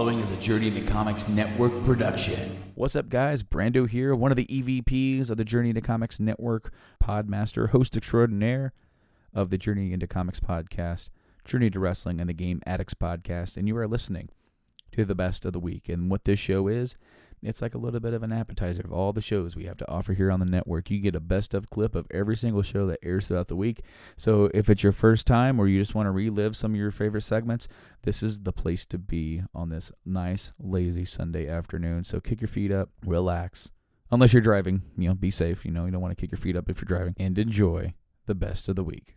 following is a Journey into Comics Network production. What's up, guys? Brando here, one of the EVPs of the Journey into Comics Network, Podmaster, host extraordinaire of the Journey into Comics podcast, Journey to Wrestling, and the Game Addicts podcast. And you are listening to the best of the week. And what this show is, it's like a little bit of an appetizer of all the shows we have to offer here on the network. You get a best of clip of every single show that airs throughout the week. So if it's your first time or you just want to relive some of your favorite segments, this is the place to be on this nice, lazy Sunday afternoon. So kick your feet up, relax. Unless you're driving, you know, be safe. You know, you don't want to kick your feet up if you're driving, and enjoy the best of the week.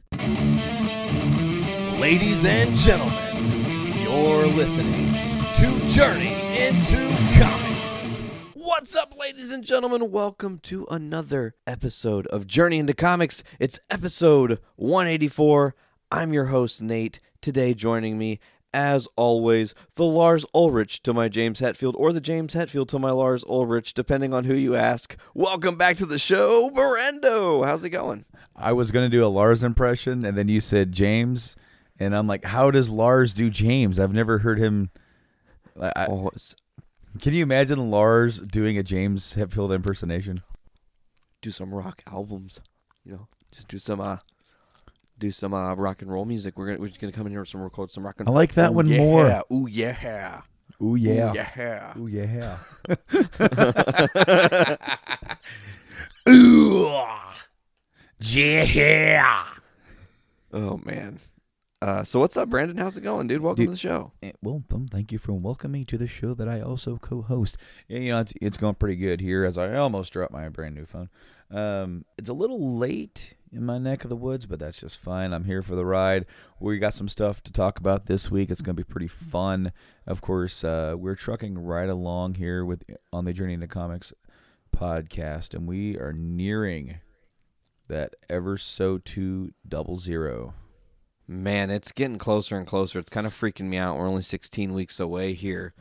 Ladies and gentlemen, you're listening to Journey into Comics. What's up, ladies and gentlemen? Welcome to another episode of Journey into Comics. It's episode 184. I'm your host, Nate. Today, joining me, as always, the Lars Ulrich to my James Hetfield, or the James Hetfield to my Lars Ulrich, depending on who you ask. Welcome back to the show, Brando. How's it going? I was going to do a Lars impression, and then you said James, and I'm like, how does Lars do James? I've never heard him. I, Oh, can you imagine Lars doing a James Hetfield impersonation? do some rock albums. You know, just do some uh do some uh rock and roll music. We're gonna we're just gonna come in here and some record some rock and I like that Ooh, one yeah. more. Ooh yeah. Ooh yeah. Ooh, yeah. Ooh yeah. Ooh. Yeah. Oh man. Uh, so what's up, Brandon? How's it going, dude? Welcome Dude. to the show. Eh, Well, thank you for welcoming me to the show that I also co-host. Yeah, you know, it's, it's going pretty good here as I almost dropped my brand new phone. Um, it's a little late in my neck of the woods, but that's just fine. I'm here for the ride. We got some stuff to talk about this week. It's going to be pretty fun. Of course, uh, we're trucking right along here with on the Journey into Comics podcast, and we are nearing that ever so two double zero. Man, it's getting closer and closer. It's kind of freaking me out. We're only 16 weeks away here,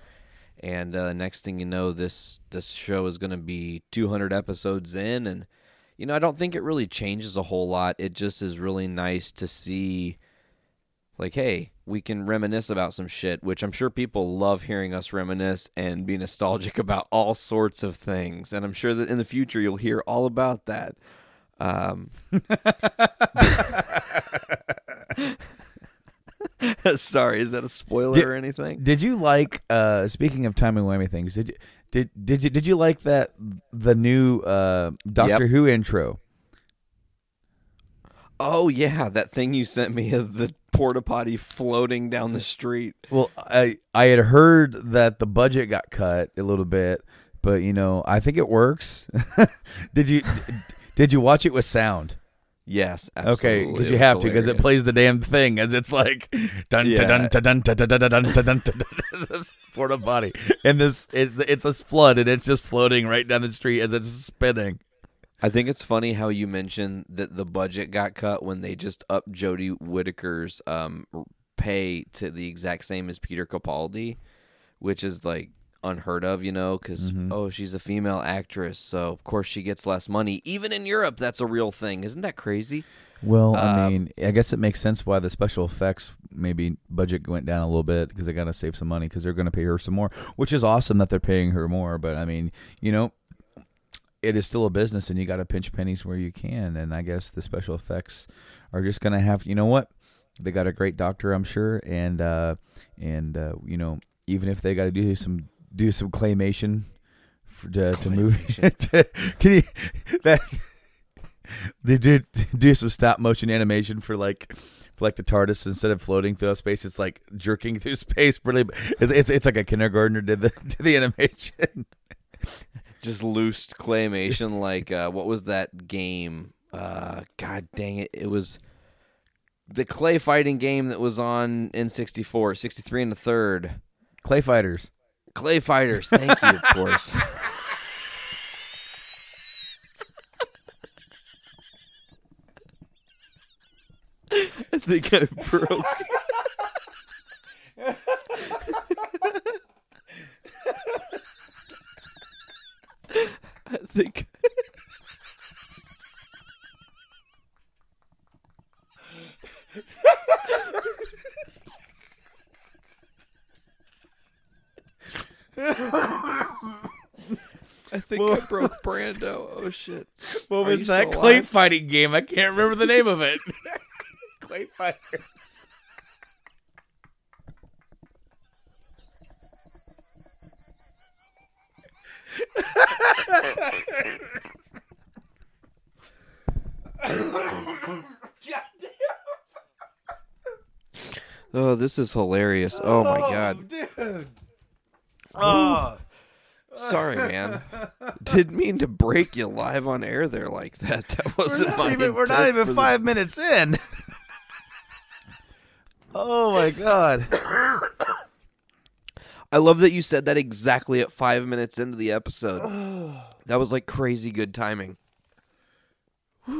and uh, next thing you know, this this show is going to be 200 episodes in, and you know, I don't think it really changes a whole lot. It just is really nice to see, like, hey, we can reminisce about some shit, which I'm sure people love hearing us reminisce and be nostalgic about all sorts of things, and I'm sure that in the future you'll hear all about that. Um, Sorry, is that a spoiler Did- or anything? Did you like? uh Speaking of timey wimey things, did you did did you did you like that the new uh Doctor Yep. Who intro? Oh yeah, that thing you sent me of the porta potty floating down the street. Well, I I had heard that the budget got cut a little bit, but you know I think it works. did you did you watch it with sound? Yes, Okay, because you have to because it plays the damn thing as it's like dun Yeah. dun dun dun dun dun dun dun dun dun this porta potty and this it, it's a flood and it's just floating right down the street as it's spinning. I think it's funny how you mentioned that the budget got cut when they just up Jodie Whittaker's um, pay to the exact same as Peter Capaldi, which is like unheard of, you know, because Mhm. oh, she's a female actress, so of course she gets less money. Even in Europe, that's a real thing. Isn't that crazy? Well, I Um, mean, I guess it makes sense why the special effects maybe budget went down a little bit because they got to save some money because they're going to pay her some more, which is awesome that they're paying her more. But I mean, you know, it is still a business and you got to pinch pennies where you can. And I guess the special effects are just going to have, you know what? They got a great doctor, I'm sure, and uh, and uh, you know, even if they got to do some do some claymation for, to, to move, to, can you that they did do some stop motion animation for like for like the TARDIS instead of floating through space, it's like jerking through space. Really, it's it's, it's like a kindergartner did the did the animation. just loosed claymation like uh what was that game uh god dang it it was the clay fighting game that was on N64 63 and the third Clay fighters. Clay fighters thank you of course. I think I broke. I think I think I broke Brando. Oh shit. What Are was that clay alive? fighting game? I can't remember the name of it. clay fighters. Oh, this is hilarious. Oh my god. Oh, dude. Oh. Sorry, man. Didn't mean to break you live on air there like that. That wasn't not, my even, we're not even for the- five minutes in. oh my god. I love that you said that exactly at five minutes into the episode. that was like crazy good timing.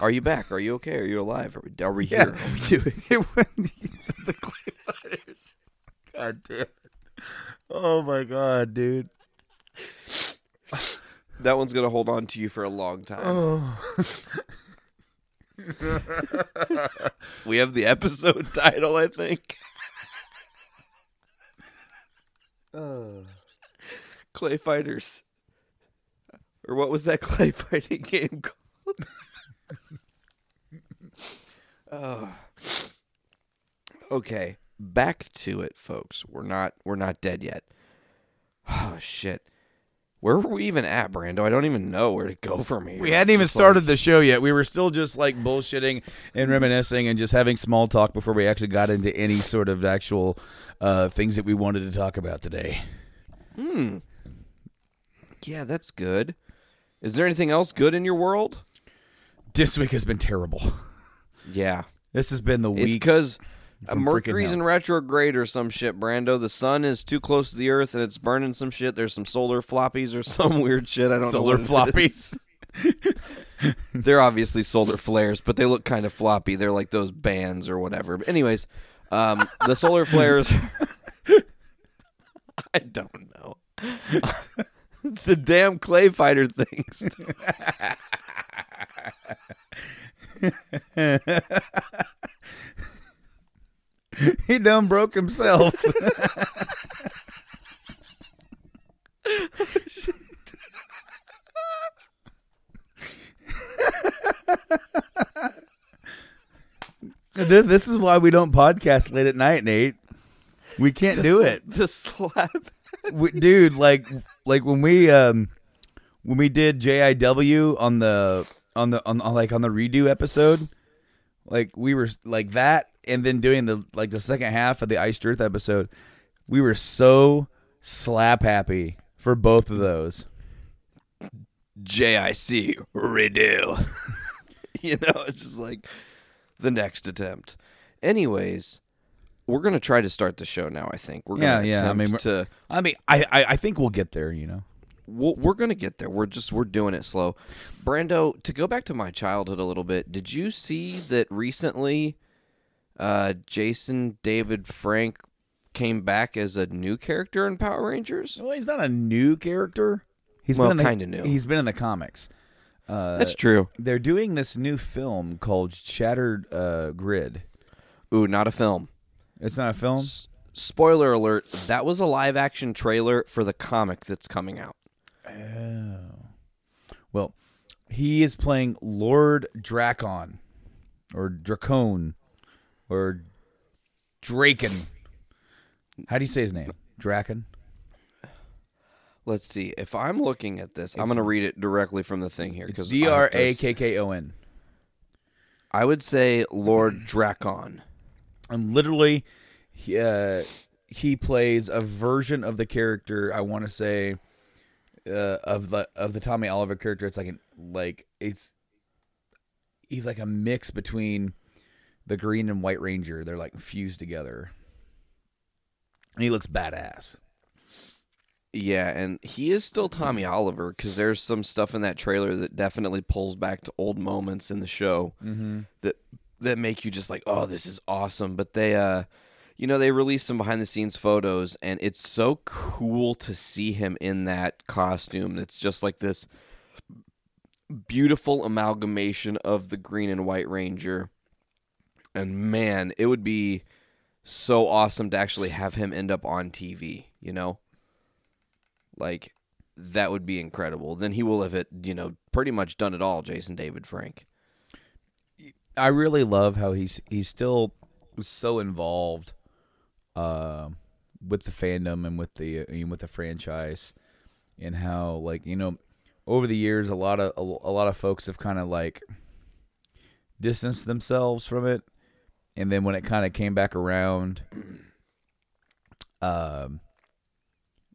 Are you back? Are you okay? Are you alive? Are we, are we Yeah. here? Are we doing? It the clay fighters. God damn. Oh my god, dude. That one's gonna hold on to you for a long time. Oh. We have the episode title, I think. Uh. Clay Fighters. Or what was that clay fighting game called? oh. Okay, back to it, folks. We're not we're not dead yet. Oh shit. Where were we even at, Brando? I don't even know where to go from here. We hadn't even Just like- started the show yet. We were still just like bullshitting and reminiscing and just having small talk before we actually got into any sort of actual uh, things that we wanted to talk about today. Hmm. Yeah, that's good. Is there anything else good in your world? This week has been terrible. Yeah. This has been the It's week. because freaking Mercury's in retrograde or some shit, Brando. The sun is too close to the earth and it's burning some shit. There's some solar floppies or some weird shit. I don't Solar know. is. floppies. They're obviously solar flares, but they look kind of floppy. They're like those bands or whatever. But anyways, um, the solar flares. I don't know. the damn clay fighter things. he done broke himself. this, this is why we don't podcast late at night, Nate. We can't do it. The slap. we, dude like like when we um when we did JIW on the on the on, on like on the redo episode like we were like that and then doing the like the second half of the iced earth episode we were so slap happy for both of those JIC redo. you know, it's just like the next attempt. Anyways, we're gonna try to start the show now. I think we're Yeah, gonna yeah, I attempt mean, to. i mean I, I i think we'll get there you know We'll, we're gonna get there. We're just we're doing it slow. Brando, to go back to my childhood a little bit, did you see that recently? Uh, Jason David Frank came back as a new character in Power Rangers. well he's not a new character he's Well, been in the, kinda new. he's been in the comics uh That's true. they're doing this new film called Shattered uh, Grid. Ooh, not a film. It's not a film. S- spoiler alert: that was a live action trailer for the comic that's coming out. Oh. Well, he is playing Lord Dracon, or Dracone, or Draken. How do you say his name? Draken. Let's see. If I'm looking at this, I'm going to read it directly from the thing here. It's D R A K K O N. I would say Lord Dracon. And literally, he, uh, he plays a version of the character. I want to say uh, of the of the Tommy Oliver character. It's like an like it's he's like a mix between the Green and White Ranger. They're like fused together, and he looks badass. Yeah, and he is still Tommy Oliver because there's some stuff in that trailer that definitely pulls back to old moments in the show Mm-hmm. that that make you just like, oh, this is awesome. But they, uh, you know, they released some behind the scenes photos, and it's so cool to see him in that costume. It's just like this beautiful amalgamation of the Green and White Ranger. And man, it would be so awesome to actually have him end up on TV. You know. like that would be incredible. Then he will have it, you know, pretty much done it all, Jason David Frank. I really love how he's he's still so involved uh, with the fandom and with the uh, with the franchise, and how like you know over the years a lot of a, a lot of folks have kind of like distanced themselves from it, and then when it kind of came back around, um,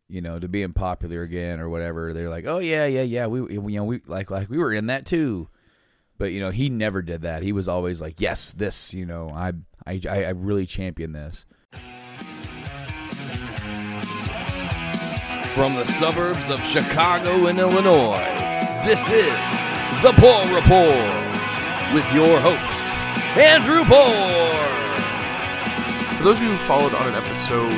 you know, to being popular again or whatever, they're like, oh yeah, yeah, yeah, we you know we like like we were in that too. But you know, he never did that. He was always like, "Yes, this." You know, I I I really champion this. From the suburbs of Chicago and Illinois, this is the Poor Report with your host, Andrew Poor. For those of you who followed on an episode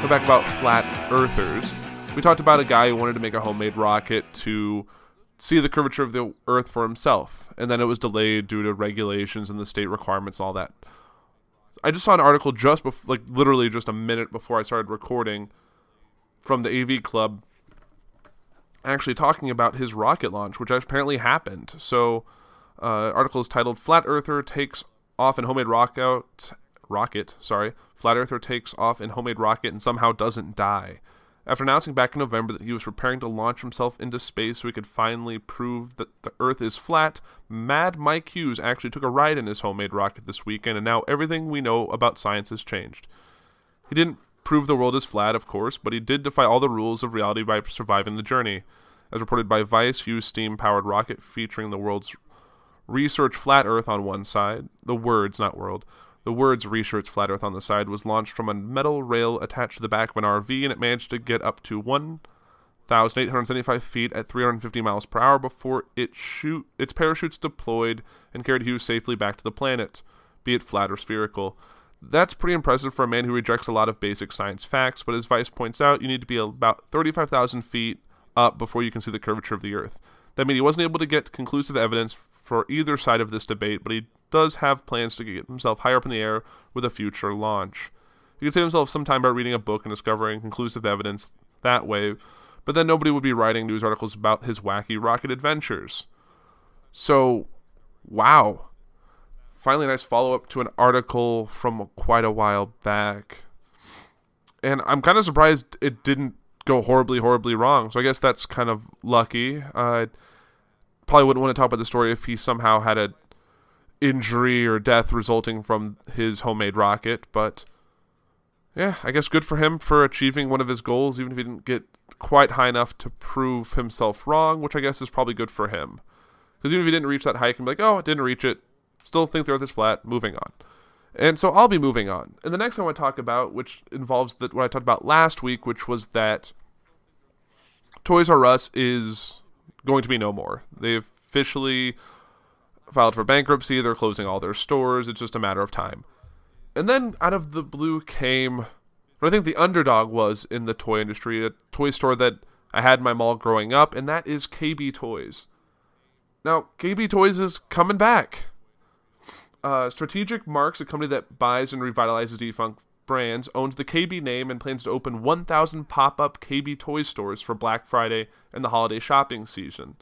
go back about flat earthers, we talked about a guy who wanted to make a homemade rocket to see the curvature of the Earth for himself, and then it was delayed due to regulations and the state requirements, and all that. I just saw an article just bef- like literally just a minute before I started recording from the AV Club, actually talking about his rocket launch, which apparently happened. So, uh, article is titled "Flat Earther takes off in homemade rocket." Rocket, sorry, Flat Earther takes off in homemade rocket and somehow doesn't die. After announcing back in November that he was preparing to launch himself into space so he could finally prove that the Earth is flat, Mad Mike Hughes actually took a ride in his homemade rocket this weekend, and now everything we know about science has changed. He didn't prove the world is flat, of course, but he did defy all the rules of reality by surviving the journey. As reported by Vice, Hughes' steam powered rocket featuring the world's research flat Earth on one side, the words, not world, the words Research Flat Earth on the side was launched from a metal rail attached to the back of an RV, and it managed to get up to 1,875 feet at 350 miles per hour before it shoot its parachutes deployed and carried Hughes safely back to the planet, be it flat or spherical. That's pretty impressive for a man who rejects a lot of basic science facts, but as Vice points out, you need to be about 35,000 feet up before you can see the curvature of the Earth. That means he wasn't able to get conclusive evidence for either side of this debate, but he does have plans to get himself higher up in the air with a future launch. He could save himself some time by reading a book and discovering conclusive evidence that way, but then nobody would be writing news articles about his wacky rocket adventures. So, wow. Finally, a nice follow up to an article from quite a while back. And I'm kind of surprised it didn't go horribly, horribly wrong. So I guess that's kind of lucky. Uh, probably wouldn't want to talk about the story if he somehow had a injury or death resulting from his homemade rocket, but yeah, I guess good for him for achieving one of his goals, even if he didn't get quite high enough to prove himself wrong, which I guess is probably good for him. Because even if he didn't reach that height, he can be like, oh, I didn't reach it, still think the earth is flat, moving on. And so I'll be moving on. And the next I want to talk about, which involves the, what I talked about last week, which was that Toys R Us is going to be no more. They've officially filed for bankruptcy. They're closing all their stores. It's just a matter of time. And then out of the blue came what I think the underdog was in the toy industry, a toy store that I had in my mall growing up, and that is KB Toys. Now, KB Toys is coming back. Uh, Strategic Marks, a company that buys and revitalizes defunct brands, owns the KB name and plans to open 1,000 pop up KB Toy stores for Black Friday and the holiday shopping season.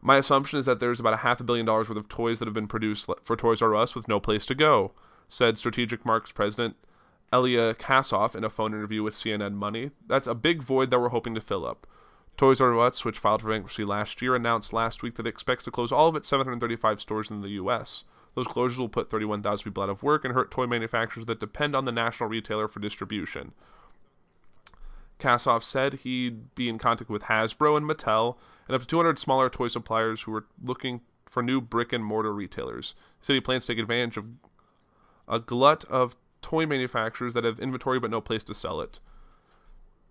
My assumption is that there's about a half a billion dollars worth of toys that have been produced for Toys R Us with no place to go, said Strategic Marks president Elia Kassoff in a phone interview with CNN Money. That's a big void that we're hoping to fill up. Toys R Us, which filed for bankruptcy last year, announced last week that it expects to close all of its 735 stores in the U.S. Those closures will put 31,000 people out of work and hurt toy manufacturers that depend on the national retailer for distribution. Kassoff said he'd be in contact with Hasbro and Mattel and up to 200 smaller toy suppliers who are looking for new brick and mortar retailers. He said he plans to take advantage of a glut of toy manufacturers that have inventory but no place to sell it.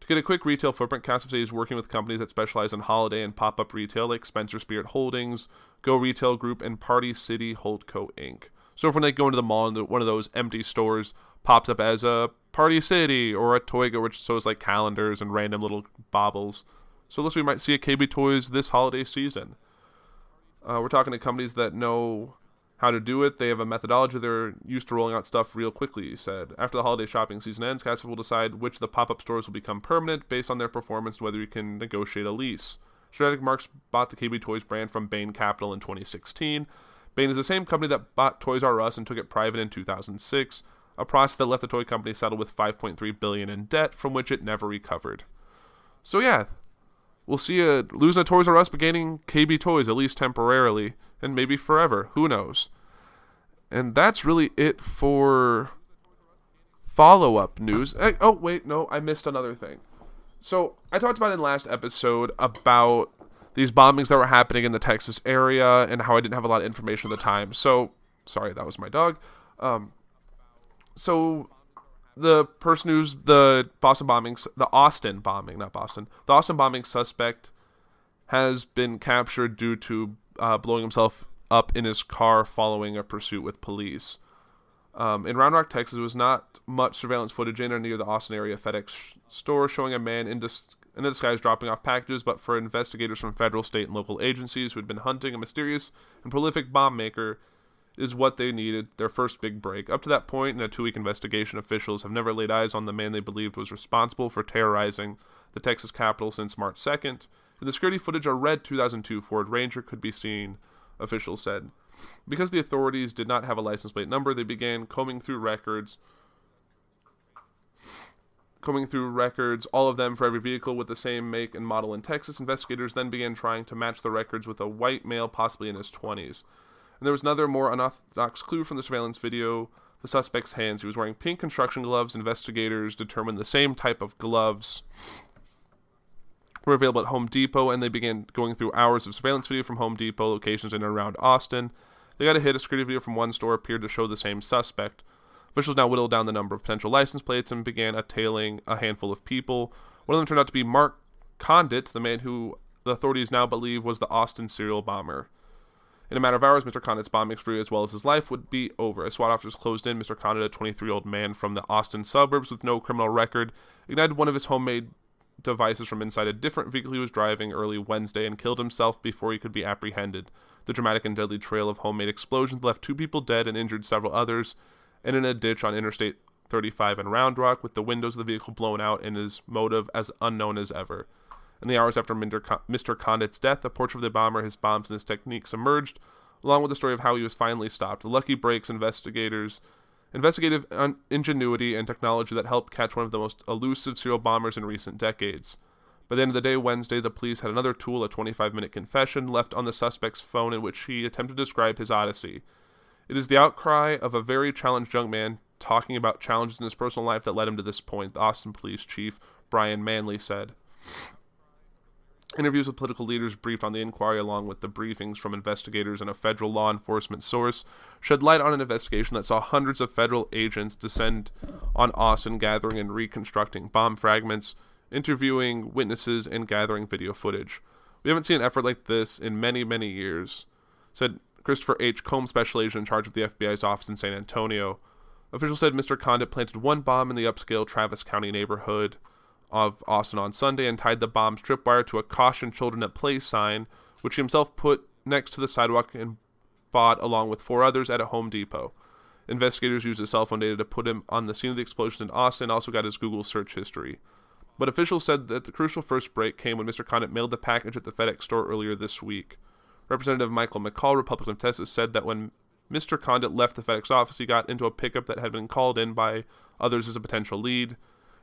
To get a quick retail footprint, Kassoff says he's working with companies that specialize in holiday and pop up retail like Spencer Spirit Holdings, Go Retail Group, and Party City Holdco Inc. So if when they go into the mall and one of those empty stores pops up as a Party City or a Toyga, which shows like calendars and random little baubles, so looks we might see a KB Toys this holiday season. Uh, we're talking to companies that know how to do it. They have a methodology. They're used to rolling out stuff real quickly, he said. After the holiday shopping season ends, Kassoff will decide which of the pop up stores will become permanent based on their performance and whether you can negotiate a lease. Strategic Marks bought the KB Toys brand from Bain Capital in 2016. Bain is the same company that bought Toys R Us and took it private in 2006, a process that left the toy company settled with 5.3 billion in debt from which it never recovered. So yeah, we'll see a losing a Toys R Us but gaining KB Toys at least temporarily and maybe forever. Who knows? And that's really it for follow up news. Eh, oh wait, no, I missed another thing. So I talked about in last episode about these bombings that were happening in the Texas area and how I didn't have a lot of information at the time. So sorry, that was my dog. Um, so the person who's the Boston bombing, the Austin bombing, not Boston, the Austin bombing suspect has been captured due to uh, blowing himself up in his car following a pursuit with police. Um, in Round Rock, Texas, there was not much surveillance footage in or near the Austin area FedEx store showing a man in, dis- in disguise dropping off packages, but for investigators from federal, state, and local agencies who had been hunting a mysterious and prolific bomb maker, is what they needed, their first big break. Up to that point, in a two week investigation, officials have never laid eyes on the man they believed was responsible for terrorizing the Texas Capitol since March 2nd. In the security footage, a red 2002 Ford Ranger could be seen, officials said. Because the authorities did not have a license plate number, they began combing through records. Combing through records, all of them for every vehicle with the same make and model in Texas, investigators then began trying to match the records with a white male, possibly in his 20s. And there was another more unorthodox clue from the surveillance video the suspect's hands. He was wearing pink construction gloves. Investigators determined the same type of gloves were available at Home Depot, and they began going through hours of surveillance video from Home Depot locations in and around Austin. They got a hit. A security video from one store appeared to show the same suspect. Officials now whittled down the number of potential license plates and began tailing a handful of people. One of them turned out to be Mark Conditt, the man who the authorities now believe was the Austin serial bomber. In a matter of hours, Mr. Conditt's bombing spree, as well as his life, would be over. As SWAT officers closed in, Mr. Conditt, a 23 year old man from the Austin suburbs with no criminal record, ignited one of his homemade devices from inside a different vehicle he was driving early Wednesday and killed himself before he could be apprehended. The dramatic and deadly trail of homemade explosions left two people dead and injured several others, and in a ditch on Interstate 35 in Round Rock, with the windows of the vehicle blown out and his motive as unknown as ever. In the hours after Mr. Conditt's death, a portrait of the bomber, his bombs, and his techniques emerged, along with the story of how he was finally stopped. The lucky breaks investigators investigative ingenuity and technology that helped catch one of the most elusive serial bombers in recent decades. By the end of the day, Wednesday, the police had another tool, a 25 minute confession, left on the suspect's phone in which he attempted to describe his odyssey. It is the outcry of a very challenged young man talking about challenges in his personal life that led him to this point, the Austin Police Chief Brian Manley said. Interviews with political leaders briefed on the inquiry, along with the briefings from investigators and a federal law enforcement source, shed light on an investigation that saw hundreds of federal agents descend on Austin, gathering and reconstructing bomb fragments, interviewing witnesses, and gathering video footage. We haven't seen an effort like this in many, many years, said Christopher H. Combs, special agent in charge of the FBI's office in San Antonio. Officials said Mr. Conditt planted one bomb in the upscale Travis County neighborhood of Austin on Sunday and tied the bomb's tripwire to a caution children at play sign, which he himself put next to the sidewalk and bought along with four others at a Home Depot. Investigators used his cell phone data to put him on the scene of the explosion in Austin also got his Google search history. But officials said that the crucial first break came when Mr. Conditt mailed the package at the FedEx store earlier this week. Representative Michael McCaul, Republican of Texas, said that when Mr. Conditt left the FedEx office, he got into a pickup that had been called in by others as a potential lead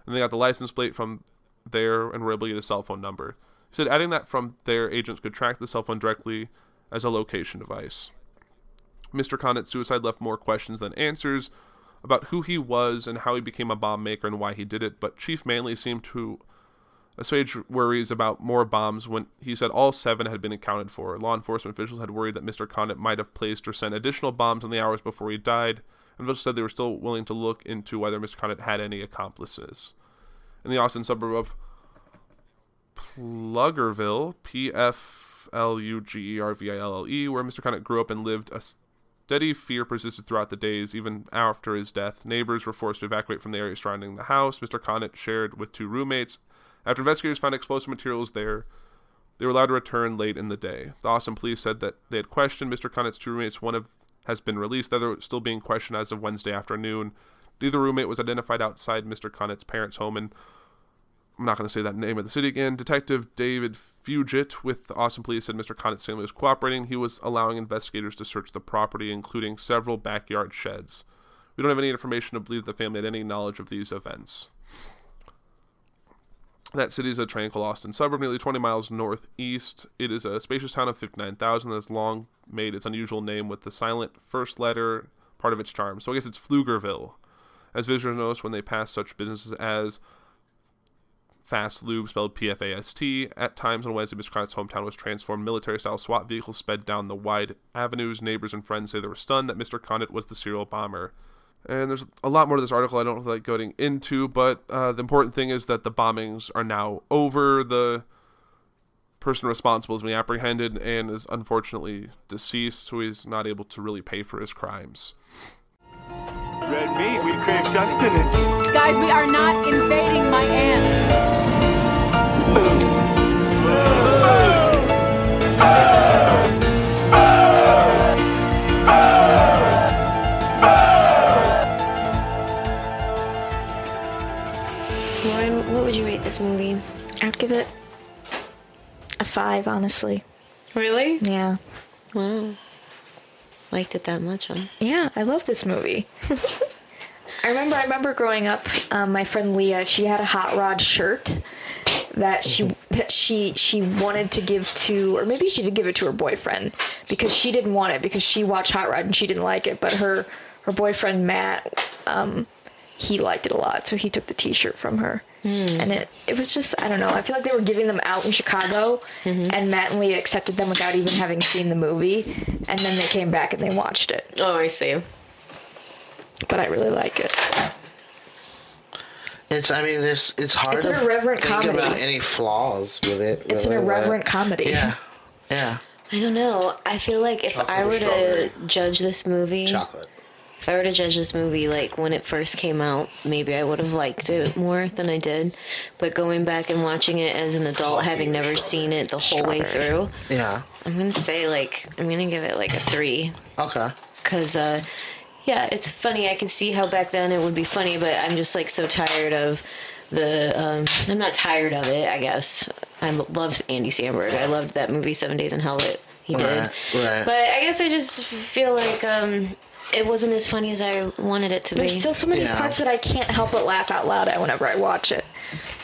and they got the license plate from there and were able to get a cell phone number. He said adding that from there, agents could track the cell phone directly as a location device. Mr. Conditt's suicide left more questions than answers about who he was and how he became a bomb maker and why he did it, but Chief Manley seemed to assuage worries about more bombs when he said all seven had been accounted for. Law enforcement officials had worried that Mr. Conditt might have placed or sent additional bombs in the hours before he died, and officials said they were still willing to look into whether Mr. Conditt had any accomplices. In the Austin suburb of Pflugerville, P F L U G E R V I L L E, where Mr. Conditt grew up and lived, a steady fear persisted throughout the days, even after his death. Neighbors were forced to evacuate from the area surrounding the house. Mr. Conditt shared with two roommates. After investigators found explosive materials there, they were allowed to return late in the day. The Austin police said that they had questioned Mr. Conditt's two roommates, one of has been released. The other still being questioned as of Wednesday afternoon. Neither roommate was identified outside Mr. Conditt's parents' home, and I'm not going to say that name of the city again. Detective David Fugitt with the Austin Police said Mr. Conditt's family was cooperating. He was allowing investigators to search the property, including several backyard sheds. We don't have any information to believe the family had any knowledge of these events. That city is a tranquil Austin suburb, nearly 20 miles northeast. It is a spacious town of 59,000 that has long made its unusual name with the silent first letter part of its charm. So I guess it's Pflugerville. As visitors notice when they pass such businesses as Pfast Lube, spelled P F A S T. At times on Wednesday, Mr. Conditt's hometown was transformed. Military style SWAT vehicles sped down the wide avenues. Neighbors and friends say they were stunned that Mr. Conditt was the serial bomber. And there's a lot more to this article I don't like going into, but uh, the important thing is that the bombings are now over. The person responsible has been apprehended and is unfortunately deceased, so he's not able to really pay for his crimes. Red meat, we crave sustenance. Guys, we are not invading my aunt. This movie? I'd give it a five, honestly. Really? Yeah. Wow. Liked it that much, huh? Yeah, I love this movie. I remember I remember growing up, um, my friend Leah, she had a hot rod shirt that she that she she wanted to give to or maybe she did give it to her boyfriend because she didn't want it because she watched Hot Rod and she didn't like it, but her her boyfriend Matt um he liked it a lot, so he took the t-shirt from her. Hmm. And it it was just I don't know. I feel like they were giving them out in Chicago mm-hmm. and Matt and Leah accepted them without even having seen the movie and then they came back and they watched it. Oh, I see. But I really like it. It's. I mean, there's. It's hard It's to an irreverent think comedy. about any flaws with it. It's an really, but- irreverent comedy. Yeah. Yeah. I don't know. I feel like if Chocolate I were to judge this movie, Chocolate. If I were to judge this movie like when it first came out, maybe I would have liked it more than I did. But going back and watching it as an adult, having never seen it the whole way through, Yeah. I'm gonna say like I'm gonna give it like a three. Okay. Cause uh, yeah, it's funny. I can see how back then it would be funny, but I'm just like so tired of the. Um, I'm not tired of it. I guess I love Andy Samberg. I loved that movie Seven Days in Hell that he did. Right, right. But I guess I just feel like um, it wasn't as funny as I wanted it to be. There's still so many Yeah. parts that I can't help but laugh out loud at whenever I watch it.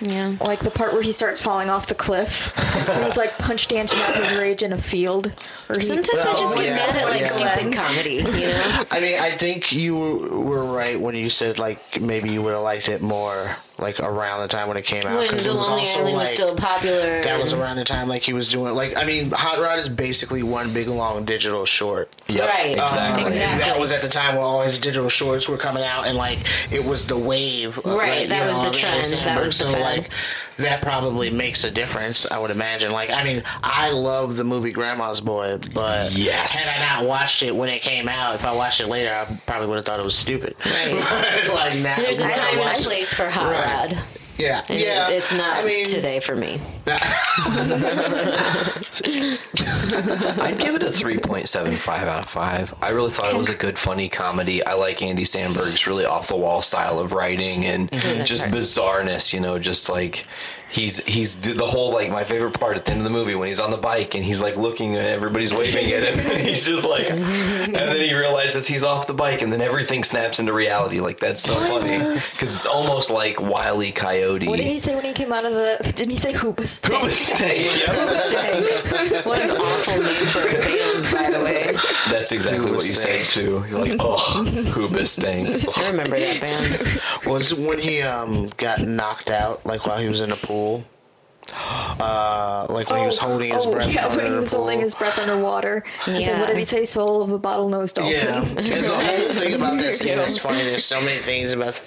yeah. Like the part where he starts falling off the cliff and he's like punch dancing out his rage in a field. Or he, Sometimes I just Oh, get yeah, mad at like yeah. stupid comedy, you know. I mean, I think you were right when you said like maybe you would have liked it more like around the time when it came out because it was Lonely also Island like was still popular. that was around the time like he was doing like I mean Hot Rod is basically one big long digital short. Yep, Right. exactly. Uh, Exactly. That was at the time where all his digital shorts were coming out, and like it was the wave. of, Right, like, that you was know, the of trend, that was the so fad. like that probably makes a difference. I would imagine. Like I mean, I love the movie Grandma's Boy, but Yes. had I not watched it when it came out, if I watched it later, I probably would have thought it was stupid. Right. like now, There's a time and a place for Hot Right. Rod. Yeah, And yeah. It's not I mean, today for me. I'd give it a 3.75 out of 5. I really thought it was a good, funny comedy. I like Andy Samberg's really off the wall style of writing and mm-hmm, just bizarreness, you know, just like he's he's the whole like my favorite part at the end of the movie when he's on the bike and he's like looking and everybody's waving at him and he's just like mm-hmm. and then he realizes he's off the bike and then everything snaps into reality like that's so funny cuz it's almost like Wile E. Coyote. what did he say when he came out of the? Didn't he say hoobastank? Hoobastank. What an awful name for a band, by the way. That's exactly what you said too. You're like, oh, Hoobastank. I remember that band. was when he um got knocked out, like while he was in the pool. Uh, like when he was holding his oh, breath. Yeah, when he was holding his breath underwater. He said, Yeah. what did he say? Soul of a bottlenose dolphin. Yeah, and the whole thing about that scene is funny. There's so many things about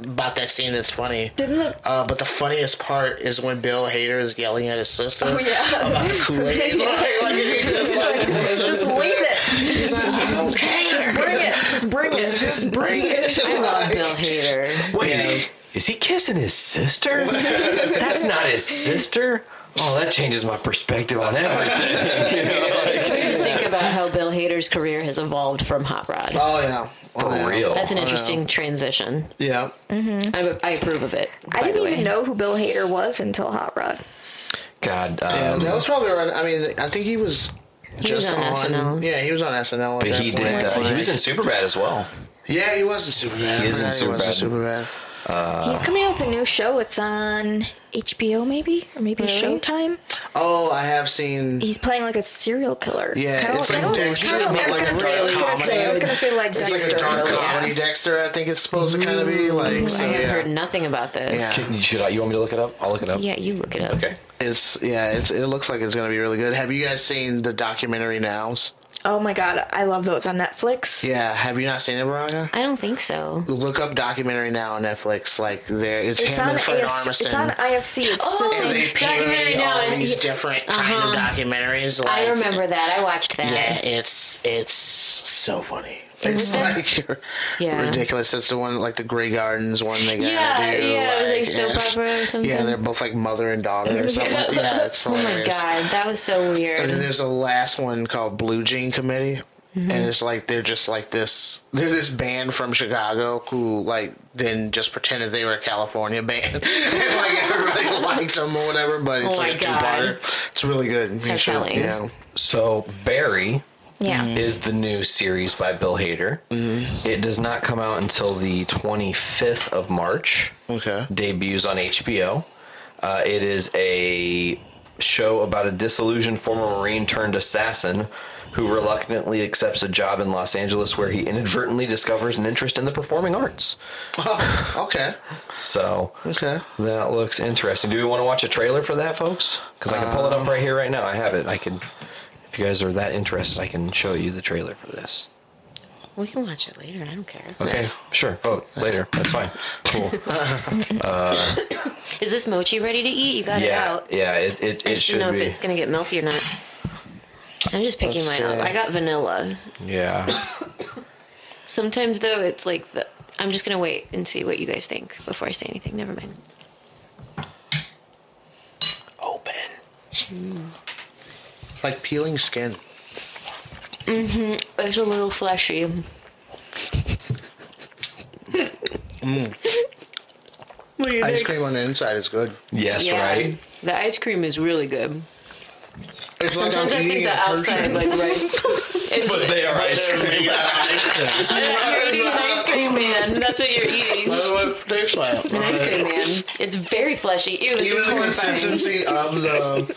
about that scene that's funny. Didn't it? Uh, but the funniest part is when Bill Hader is yelling at his sister Oh, yeah. about Kool Aid. like, like, he's just like, Just leave it. he's like, I don't care. Just bring it. Just bring it. Just bring it. I love Bill Hader. Wait, is he kissing his sister? That's not his sister. Oh, that changes my perspective on everything. You know, like- It's weird to think about how Bill Hader Hader's career has evolved from Hot Rod. Oh yeah. For Oh, real. That's an Oh, yeah. interesting transition. Yeah. I, I approve of it. I didn't even way. know who Bill Hader was until Hot Rod. God, Yeah, um, that was probably around. I mean, I think he was He just was on SNL. Yeah, he was on SNL. At but that he point. did. Uh, he was in Superbad as well. Yeah, he was in Superbad. He is in I forgot He was in Superbad. Superbad. He's coming out with a new show. It's on HBO, maybe or maybe Really? Showtime. Oh, I have seen. He's playing like a serial killer. Yeah, Kinda it's like, like Dexter, kinda- but I was like gonna a say, I was dark gonna say, I was gonna say like It's like a dark yeah. comedy Dexter. I think it's supposed to kind of be like. So I have yeah, heard nothing about this. Yeah. Can- Should I? You want me to look it up? I'll look it up. Yeah, you look it up. Okay. it's yeah, it's it looks like it's gonna be really good. Have you guys seen the documentary Nows? Oh my god, I love those on Netflix. Yeah, have you not seen it, Veronica? I don't think so. Look up documentary now on Netflix. Like there, it's, It's him on and Fred AFC. Armisen. It's on IFC. It's Oh, the and they. Documentary now, all and these he- different kind of Uh-huh. documentaries. Like, I remember that. I watched that. Yeah, it's it's so funny. It's like Yeah. ridiculous. It's the one like the Grey Gardens one they got Yeah, to do. yeah, it was like soap yeah. opera or something. Yeah, they're both like mother and daughter or something. yeah, it's Oh my god, that was so weird. And then there's a last one called Blue Jean Committee. Mm-hmm. And it's like they're just like this. They're this band from Chicago who like then just pretended they were a California band, and like everybody liked them or whatever. But it's Oh like my a two-parter It's really good. You How should- telling. Yeah. So Barry Yeah. Mm-hmm. is the new series by Bill Hader. Mm-hmm. It does not come out until the 25th of March. Okay. Debuts on HBO. Uh, it is a show about a disillusioned former Marine turned assassin who reluctantly accepts a job in Los Angeles where he inadvertently discovers an interest in the performing arts. Okay. So Okay. that looks interesting. Do we want to watch a trailer for that, folks? Because I can pull it up uh, right here, right now. I have it. I can, if you guys are that interested, I can show you the trailer for this. we can watch it later. I don't care. Okay, sure. Vote later. That's fine. Cool. Uh, Is this mochi ready to eat? You got it yeah, out. yeah. It it, I it just should don't know be. if it's gonna get melty or not. I'm just picking Let's mine up. see. I got vanilla. Yeah. Sometimes though, it's like the. I'm just gonna wait and see what you guys think before I say anything. Never mind. Open. Hmm. Like peeling skin. Mm-hmm. It's a little fleshy. What do you Ice think? cream on the inside is good. Yes, Yeah, right. The ice cream is really good. It's Sometimes I'm I think eating the outside Persian. like rice. Is But they are ice cream. you're eating an ice cream man. That's what you're eating. What it tastes. An ice cream man. It's very fleshy. Ew, this Even is the horrifying. consistency of the,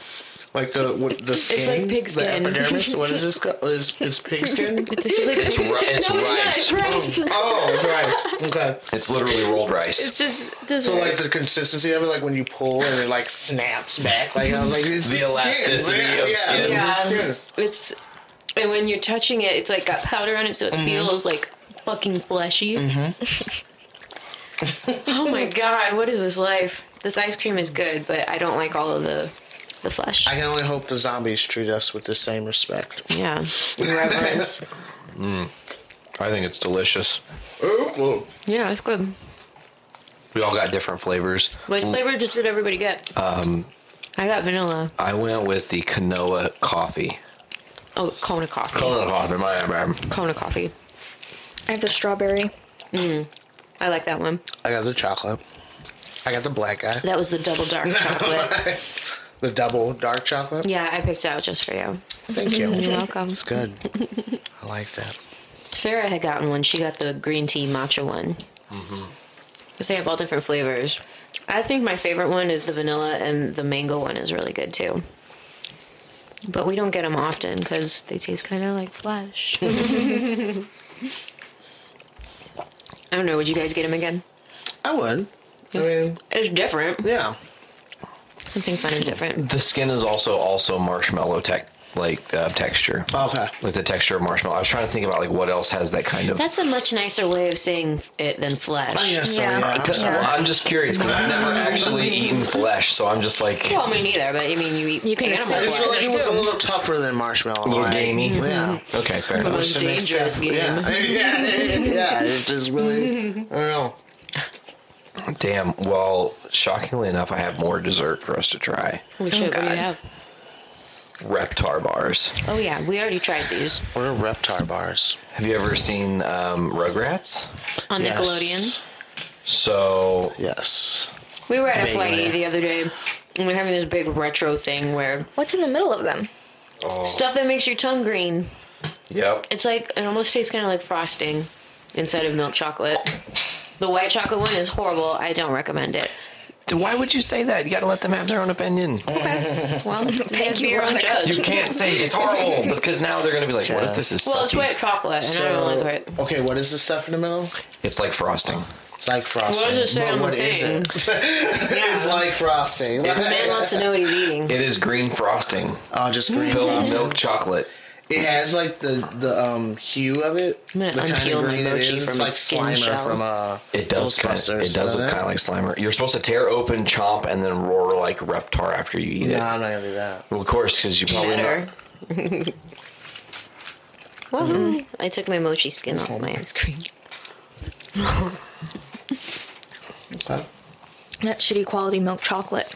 like the what, the skin. like pig The epidermis. What is this? co- Is it's pig skin? This is like It's, ri- it's no, rice. it's not. It's rice. Oh, that's right. Okay. It's literally rolled rice. It's just this. So like the consistency of it, like when you pull and it like snaps back. Like I was like, it's The elasticity Yeah, of yeah, skin. it's Yeah. It's and when you're touching it, it's like got powder on it, so it Mm-hmm. feels like fucking fleshy. oh my god, what is this life? This ice cream is good, but I don't like all of the the flesh. I can only hope the zombies treat us with the same respect. yeah, reverence. I think it's delicious. Yeah, it's good. We all got different flavors. What flavor just did everybody get? Um, I got vanilla. I went with the Kanoa coffee. Oh, Kona coffee. Kona coffee, my bad. Kona coffee. I have the strawberry. I like that one. I got the chocolate. I got the black guy. That was the double dark chocolate. The double dark chocolate. Yeah, I picked it out just for you. Thank you. You're welcome. It's good. I like that. Sarah had gotten one. She got the green tea matcha one. Because they have all different flavors. I think my favorite one is the vanilla, and the mango one is really good too. But we don't get them often because they taste kind of like flesh. I don't know. Would you guys get them again? I would. I mean, It's different. yeah. Something fun and different. The skin is also also marshmallow tech like uh, texture. Okay. Like the texture of marshmallow. I was trying to think about like what else has that kind of. That's a much nicer way of saying it than flesh. I guess so, Yeah. yeah. I'm Cause, well, I'm just curious because I've never actually eaten flesh, so I'm just like Well, me neither, but I mean, you eat You can animal assume- flesh. feel like it was a little tougher than marshmallow. a little right? gamey. Yeah. Okay, fair The enough. most dangerous game. Yeah. yeah, yeah, it's just really, I don't know. Damn. Well, shockingly enough, I have more dessert for us to try. We should. what do you have? Reptar bars. Oh yeah, we already tried these What are Reptar bars? Have you ever seen um, Rugrats? on Yes. Nickelodeon. So Yes. We were at a FYE the other day, and we we're having this big retro thing where What's in the middle of them? stuff that makes your tongue green. Yep. It's like it almost tastes kind of like frosting instead of milk chocolate. The white chocolate one is horrible. I don't recommend it. Why would you say that? You got to let them have their own opinion. Well, thank you, you, your own Veronica. judge. You can't say it's horrible because now they're going to be like, what if this is Well, it's white chocolate, and I don't like it. Okay, what is the stuff in the middle? It's like frosting. It's like frosting. What does it say But on the what is thing? it? it's like frosting. The man wants to know what he's eating. It is green frosting Oh, just green filled with milk chocolate. It has like the the um hue of it. I'm gonna the kind unpeel of my green it mochi is. from it's like skin Slimer shell. from uh. It does kind of, it does look kind of like Slimer. You're supposed to tear open, chomp, and then roar like Reptar after you eat No, it. I'm not gonna do that. Well, of course, because you probably Better. not. Woohoo! I took my mochi skin off my ice cream. Okay. That shitty quality milk chocolate.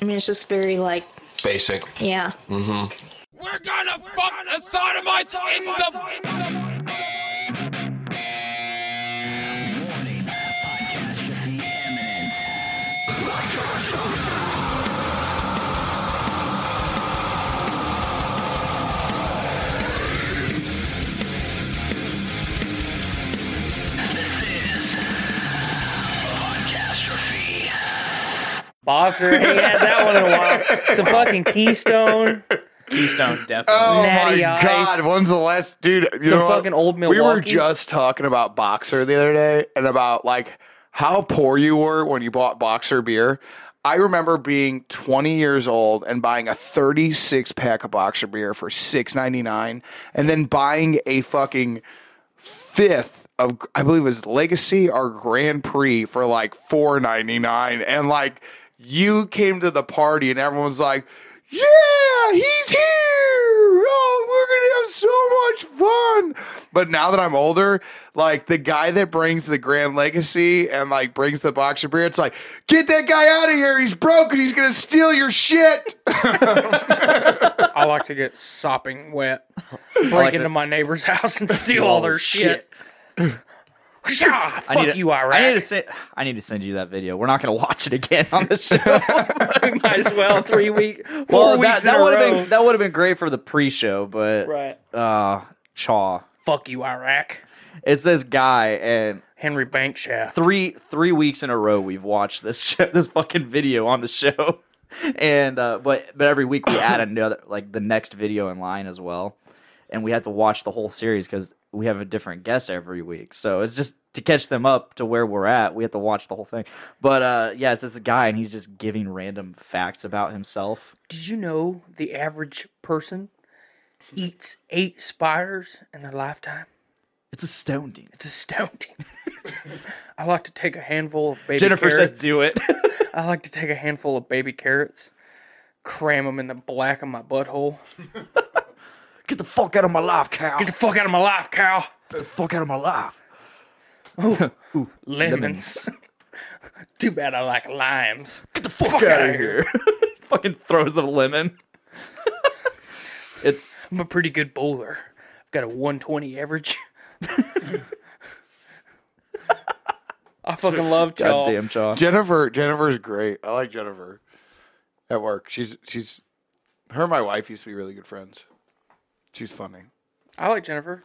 I mean, it's just very like, Basic. yeah. We're gonna fuck sodomites in the. Boxer, he had that one in a while. Some fucking Keystone. Keystone, oh definitely. Oh Natty my Ice. god! When's the last dude? You Some know what? fucking old We were Milwaukee. just talking about Boxer the other day and about like how poor you were when you bought Boxer beer. I remember being 20 years old and buying a 36 pack of Boxer beer for 6.99 and then buying a fucking fifth of I believe it was Legacy or Grand Prix for like 4.99 and like you came to the party and everyone's like yeah, he's here. Oh, we're gonna have so much fun. But now that I'm older, like the guy that brings the Grand Legacy and like brings the box of beer, it's like, get that guy out of here. He's broken. He's gonna steal your shit. I like to get sopping wet, break into my neighbor's house and steal all their shit. Shah, I need fuck to, you, Iraq. I need to send. I need to send you that video. We're not going to watch it again on the show. Might as well three week, four well, weeks that, that would have been that would have been great for the pre-show, but Right. uh, chaw. Fuck you, Iraq. It's this guy, and Henry Bankshaft. three three weeks in a row we've watched this show, this fucking video on the show, and uh, but but every week we add another like the next video in line as well, and we have to watch the whole series because we have a different guest every week. So it's just to catch them up to where we're at. We have to watch the whole thing. But uh, yeah, it's this guy, and he's just giving random facts about himself. Did you know the average person eats eight spiders in their lifetime? It's astounding. It's astounding. I like to take a handful of baby Jennifer carrots. says, "Do it." I like to take a handful of baby carrots, cram them in the black of my butthole. Get the fuck out of my life, cow. Get the fuck out of my life, cow. Get the fuck out of my life. Ooh, lemons. Too bad I like limes. Get the fuck, out of here. Fucking throws a lemon. it's I'm a pretty good bowler. I've got a 120 average. I fucking love Chaw. goddamn chaw. Jennifer, Jennifer's great. I like Jennifer at work. She's she's her and my wife used to be really good friends. She's funny. I like Jennifer.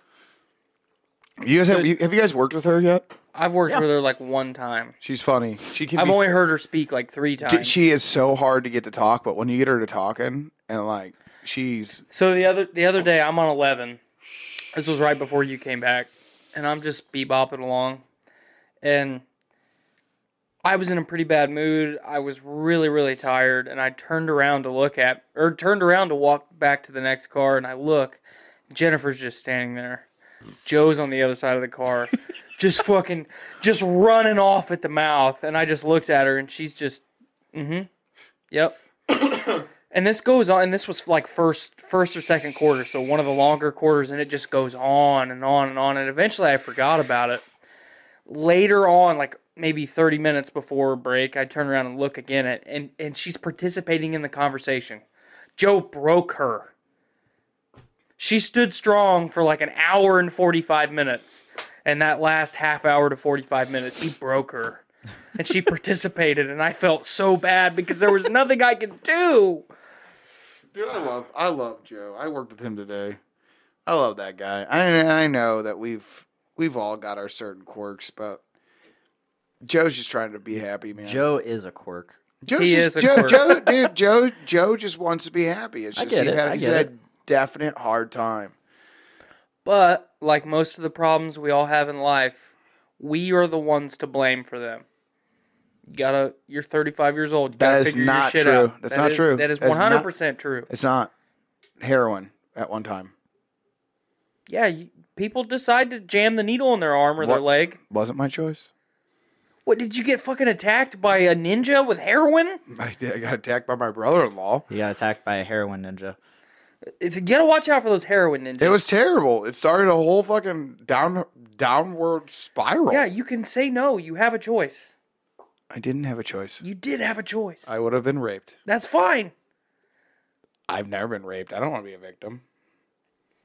You guys have you, have you guys worked with her yet? I've worked with her like one time. She's funny. She can. I've be only heard her speak like three She- times. She is so hard to get to talk, but when you get her to talking and like she's So the other the other day I'm on eleven. This was right before you came back, and I'm just bebopping along, and I was in a pretty bad mood. I was really really tired, and I turned around to look at or turned around to walk back to the next car, and I look, Jennifer's just standing there. Joe's on the other side of the car, just fucking just running off at the mouth, and I just looked at her, and she's just, mm-hmm, yep. And this goes on, and this was like first, first or second quarter, so one of the longer quarters, and it just goes on and on and on, and eventually I forgot about it. Later on, like maybe thirty minutes before break, I turn around and look again at, and and she's participating in the conversation, Joe broke her. She stood strong for like an hour and 45 minutes. And that last half hour to 45 minutes, he broke her. And she participated, and I felt so bad because there was nothing I could do. Dude, I love I love Joe. I worked with him today. I love that guy. I I know that we've we've all got our certain quirks, but Joe's just trying to be happy, man. Joe is a quirk. Joe's He just, is a Joe, quirk. Joe, dude, Joe, Joe just wants to be happy. It's I just get he it, had, I he's get had it. a definite hard time. But like most of the problems we all have in life, we are the ones to blame for them. You gotta. You're 35 years old. You That gotta figure not your shit true. out. That's That not is- true. That is 100 percent true. It's not heroin at one time. Yeah, you, people decide to jam the needle in their arm or their leg. Wasn't my choice. What did you get fucking attacked by a ninja with heroin? I, did, I got attacked by my brother-in-law. He got attacked by a heroin ninja. It's- You gotta watch out for those heroin ninjas. It was terrible. It started a whole fucking down downward spiral. Yeah, you can say no. You have a choice. I didn't have a choice. You did have a choice. I would have been raped. That's fine. I've never been raped. I don't want to be a victim.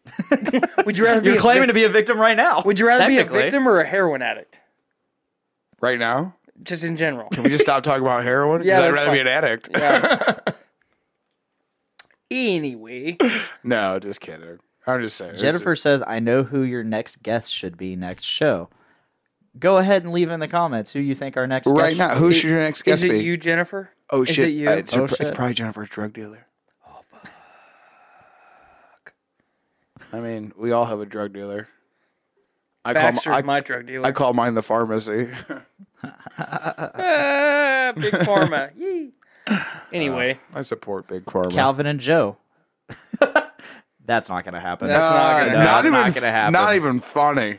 Would you rather be You're a claiming vic- to be a victim right now. Would you rather be a victim or a heroin addict? Right now? Just in general. Can we just stop talking about heroin? Yeah, I'd that's rather be an addict. Yeah. anyway, no, just kidding. I'm just saying. Jennifer says, "I know who your next guest should be next show." Go ahead and leave in the comments who you think our next Right guest now, should who should your next guest is it be? you, Jennifer? Oh Is shit! it you? Uh, it's, Oh, it's shit. probably Jennifer's drug dealer. Oh, fuck! I mean, we all have a drug dealer. I Baxter's call, I, my drug dealer. I call mine the pharmacy. Ah, big pharma. Yee. Anyway, I support Big Pharma. Calvin and Joe. That's not gonna happen. That's not Uh, gonna No, not it's even not gonna happen. Not even funny.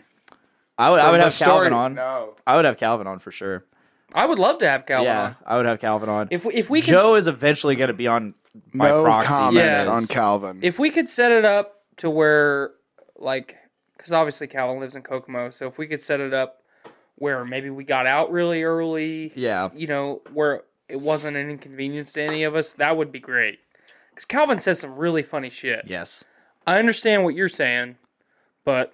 I would. I would have story- Calvin on. No. I would have Calvin on for sure. I would love to have Calvin yeah, on. I would have Calvin on. If we, if we Joe s- is eventually going to be on my No proxy. comments Yes. on Calvin. if we could set it up to where like because obviously Calvin lives in Kokomo, so if we could set it up where maybe we got out really early, Yeah. you know, where it wasn't an inconvenience to any of us, that would be great. Because Calvin says some really funny shit. Yes. I understand what you're saying, but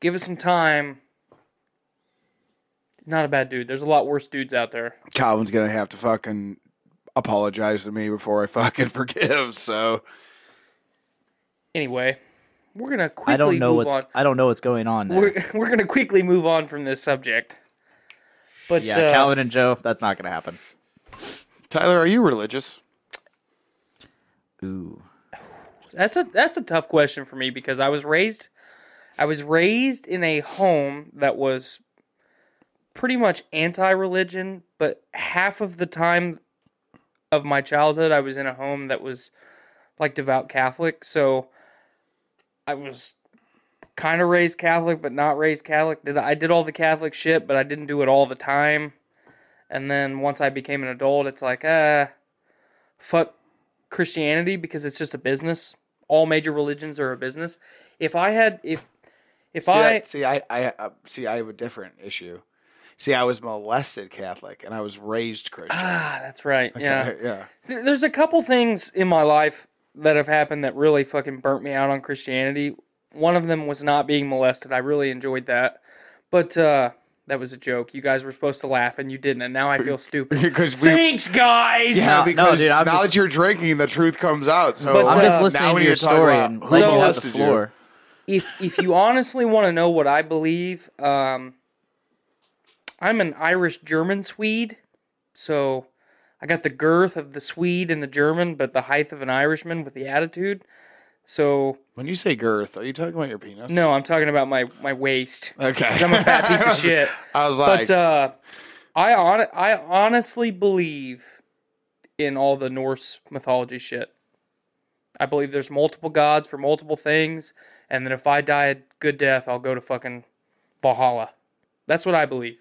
give us some time. Not a bad dude. There's a lot worse dudes out there. Calvin's gonna have to fucking apologize to me before I fucking forgive. So Anyway, we're gonna quickly I don't know move what's. on. I don't know what's going on there. We're we're gonna quickly move on from this subject. But yeah, uh, Calvin and Joe. That's not going to happen. Tyler, are you religious? Ooh. That's a that's a tough question for me because I was raised I was raised in a home that was pretty much anti-religion, but half of the time of my childhood I was in a home that was like devout Catholic, so I was kind of raised Catholic but not raised Catholic. Did I did all the Catholic shit, but I didn't do it all the time. And then once I became an adult, it's like, uh fuck Christianity because it's just a business. All major religions are a business. If I had if if see, I see, I, I uh, see. I have a different issue. See, I was molested Catholic and I was raised Christian. Ah, that's right. Yeah. yeah. See, There's a couple things in my life that have happened that really fucking burnt me out on Christianity. One of them was not being molested. I really enjoyed that. But uh that was a joke. You guys were supposed to laugh and you didn't, and now I feel stupid. Because we, Thanks, guys. yeah, No, no, because dude, I'm now just- that you're drinking, the truth comes out. So But, I'm uh, just now listening we to your need to talk story about and who letting you have the you. floor. if if you honestly want to know what I believe, um, I'm an Irish German Swede, so I got the girth of the Swede and the German, but the height of an Irishman with the attitude. So When you say girth, are you talking about your penis? no, I'm talking about my my waist. Okay. I'm a fat piece of shit. I was like, But uh, I on I honestly believe in all the Norse mythology shit. I believe there's multiple gods for multiple things, and that if I die a good death, I'll go to fucking Valhalla. That's what I believe.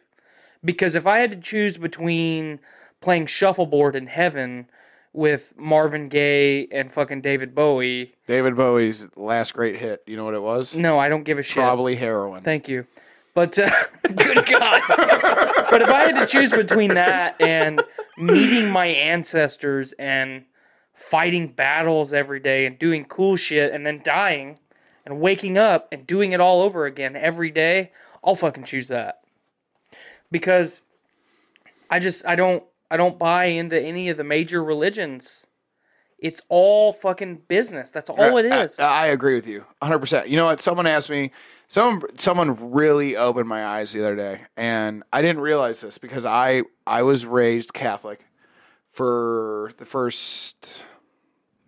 Because if I had to choose between playing shuffleboard in heaven with Marvin Gaye and fucking David Bowie, David Bowie's last great hit. You know what it was? no, I don't give a shit. Probably heroin. Thank you. But uh, good God. but if I had to choose between that and meeting my ancestors and fighting battles every day and doing cool shit and then dying and waking up and doing it all over again every day, I'll fucking choose that. Because I just I don't I don't buy into any of the major religions. It's all fucking business. That's all it is. I, I agree with you 100%. You know what? Someone asked me, someone someone really opened my eyes the other day and I didn't realize this because I I was raised Catholic for the first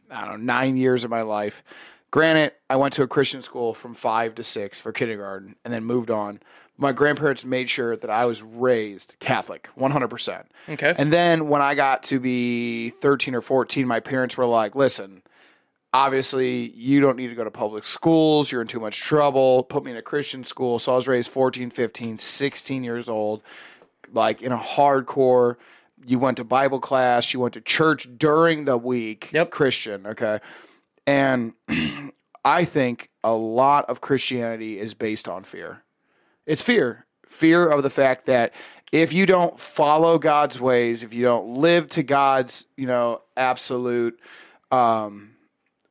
I don't know, 9 years of my life. Granted, I went to a Christian school from 5 to 6 for kindergarten and then moved on. My grandparents made sure that I was raised Catholic 100%. Okay. And then when I got to be 13 or 14, my parents were like, listen, obviously you don't need to go to public schools. You're in too much trouble. Put me in a Christian school. So I was raised 14, 15, 16 years old, like in a hardcore. You went to Bible class. You went to church during the week. Yep. Christian. Okay. And I think a lot of Christianity is based on fear. It's fear. Fear of the fact that if you don't follow God's ways, if you don't live to God's, you know, absolute um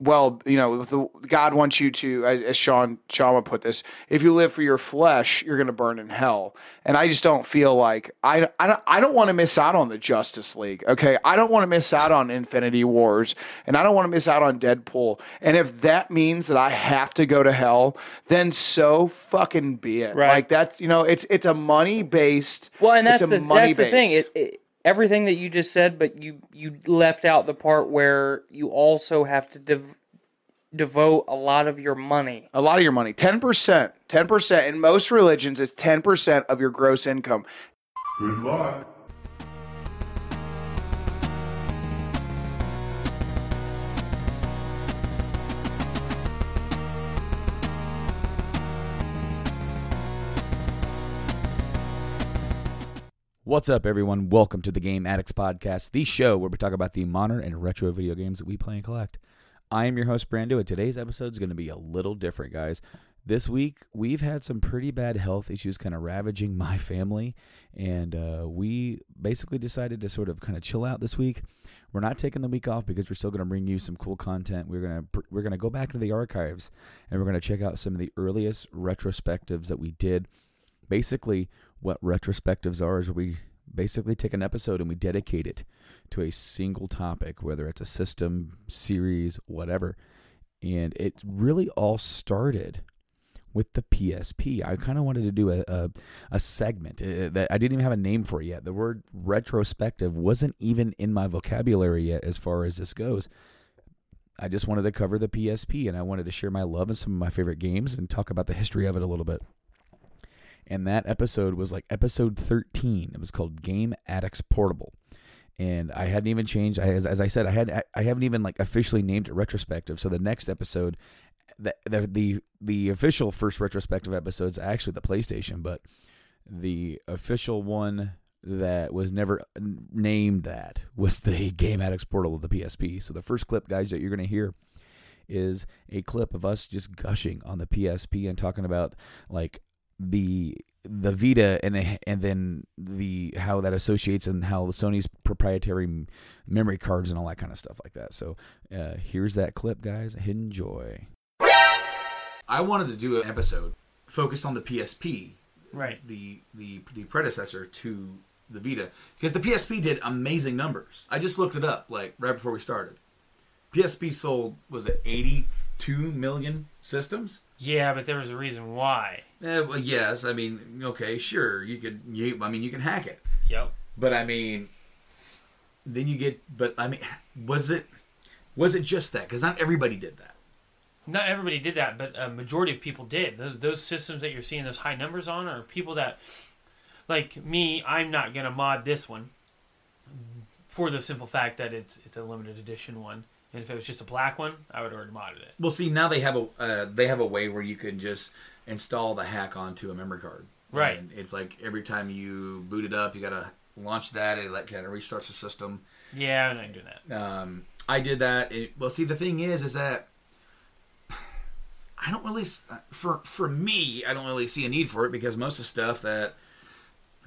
well, you know, the, God wants you to, as as Sean Shama put this, if you live for your flesh, you're going to burn in hell. And I just don't feel like I, I don't, I don't want to miss out on the Justice League. Okay, I don't want to miss out on Infinity Wars, and I don't want to miss out on Deadpool. And if that means that I have to go to hell, then so fucking be it. Right. Like that's, you know, it's it's a money based. Well, and that's it's a the that's the thing. It, it, everything that you just said, but you you left out the part where you also have to dev- devote a lot of your money. A lot of your money, ten percent, ten percent. In most religions, it's ten percent of your gross income. Good luck. What's up, everyone? Welcome to the Game Addicts Podcast, the show where we talk about the modern and retro video games that we play and collect. I am your host, Brando, and today's episode is going to be a little different, guys. This week, we've had some pretty bad health issues kind of ravaging my family, and uh, we basically decided to sort of kind of chill out this week. We're not taking the week off because we're still going to bring you some cool content. We're gonna we're gonna go back to the archives and we're gonna check out some of the earliest retrospectives that we did basically what retrospectives are is we basically take an episode and we dedicate it to a single topic whether it's a system series whatever and it really all started with the PSP. I kind of wanted to do a, a, a segment uh, that I didn't even have a name for yet. The word retrospective wasn't even in my vocabulary yet as far as this goes. I just wanted to cover the PSP and I wanted to share my love and some of my favorite games and talk about the history of it a little bit and that episode was like episode 13 it was called game addicts portable. And i hadn't even changed I, as, as i said i had i haven't even like officially named it retrospective. So the next episode the the the, the official first retrospective episode is actually the playstation but the official one that was never named that was the game addicts portal of the psp so the first clip guys that you're going to hear is a clip of us just gushing on the PSP and talking about like the the Vita and and then the how that associates and how Sony's proprietary memory cards and all that kind of stuff like that. So uh, here's that clip, guys. Enjoy. I wanted to do an episode focused on the PSP, Right. the the the predecessor to the Vita, because the PSP did amazing numbers. I just looked it up like right before we started. PSP sold was it 82 million systems? Yeah, but there was a reason why. Eh, well, yes, I mean, okay, sure, you could. You, I mean, you can hack it. Yep. But I mean, then you get. But I mean, was it was it just that? Because not everybody did that. Not everybody did that, but a majority of people did. Those those systems that you're seeing those high numbers on are people that, like me, I'm not gonna mod this one. For the simple fact that it's it's a limited edition one, and if it was just a black one, I would have already modded it. Well, see, now they have a uh, they have a way where you can just install the hack onto a memory card. Right. And it's like every time you boot it up, you gotta launch that. It like kind of restarts the system. Yeah, I'm not doing that. Um, I did that. It, well, see, the thing is, is that I don't really s- for for me, I don't really see a need for it because most of the stuff that